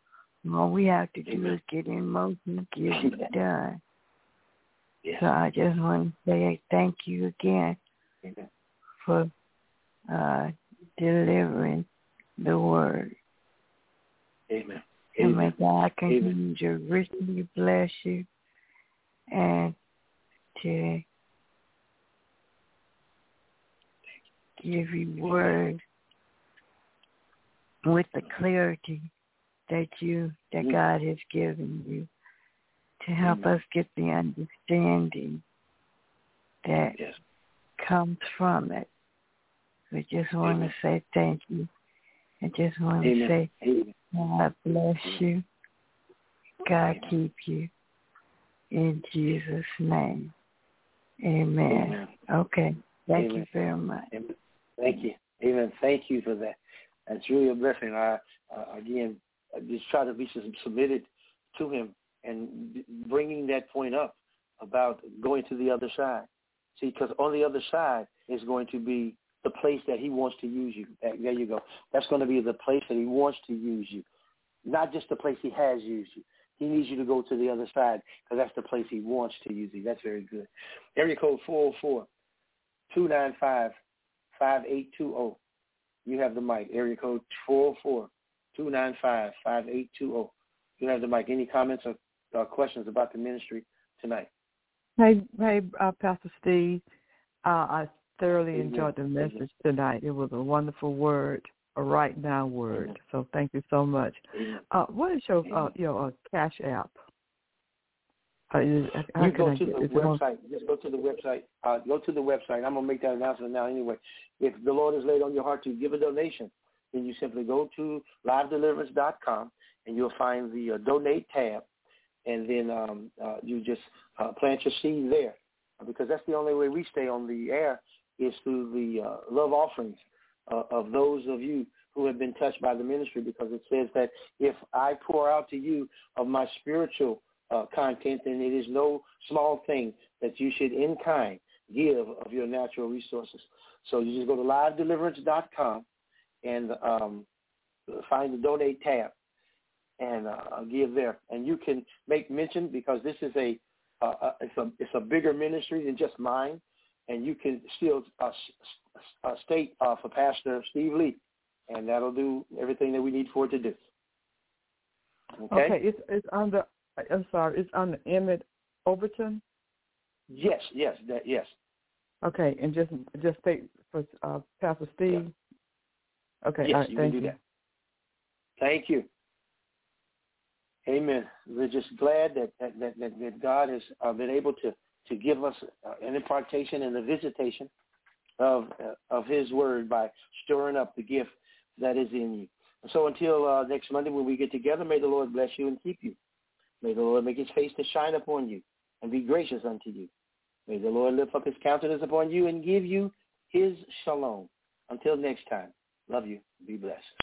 All we have to do is get in motion, get it done. So I just want to say thank you again Amen. for uh, delivering the word. Amen. And may Amen. God continue to richly bless you and to give you word with the clarity that you that Mhm. God has given you to help Amen. us get the understanding that Yes. comes from it. We just want Amen. to say thank you. I just want to say Amen. God bless you. God keep you. In Jesus' name. Amen. Okay. Thank you very much. Thank you. Amen. Thank you for that. That's really a blessing. I uh, again I just try to be submitted to Him and bringing that point up about going to the other side. See, because on the other side is going to be the place that He wants to use you. There you go. That's going to be the place that He wants to use you, not just the place He has used you. He needs you to go to the other side because that's the place He wants to use you. That's very good. Area code 404 295 5820. You have the mic. Area code 404-295-5820. You have the mic. Any comments or uh, questions about the ministry tonight? Hey, hey, uh, Pastor Steve. Uh, I thoroughly Amen. enjoyed the Amen. message tonight. It was a wonderful word, a right now word. Amen. So thank you so much. Uh, what is your uh, your uh, Cash App? Uh, is, You go to the website. Just go to the website. Uh, go to the website. I'm going to make that announcement now anyway. If the Lord has laid on your heart to give a donation, then you simply go to livedeliverance.com and you'll find the uh, donate tab. And then um, uh, you just uh, plant your seed there. Because that's the only way we stay on the air is through the uh, love offerings uh, of those of you who have been touched by the ministry because it says that if I pour out to you of my spiritual uh, content, then it is no small thing that you should in kind give of your natural resources. So you just go to livedeliverance.com and um, find the donate tab and uh, give there. And you can make mention because this is a uh, uh, it's a it's a bigger ministry than just mine, and you can still uh, uh, state uh, for Pastor Steve Lee, and that'll do everything that we need for it to do. Okay. Okay, it's it's under. I'm sorry, it's under Emmett Overton. Yes, yes, that yes. Okay, and just just state for uh, Pastor Steve. Okay, yes, right, you thank can do you. that. Thank you. Amen. We're just glad that that, that, that, God has uh, been able to, to give us uh, an impartation and a visitation of uh, of His Word by stirring up the gift that is in you. So until uh, next Monday when we get together, may the Lord bless you and keep you. May the Lord make His face to shine upon you and be gracious unto you. May the Lord lift up His countenance upon you and give you His shalom. Until next time, love you. Be blessed.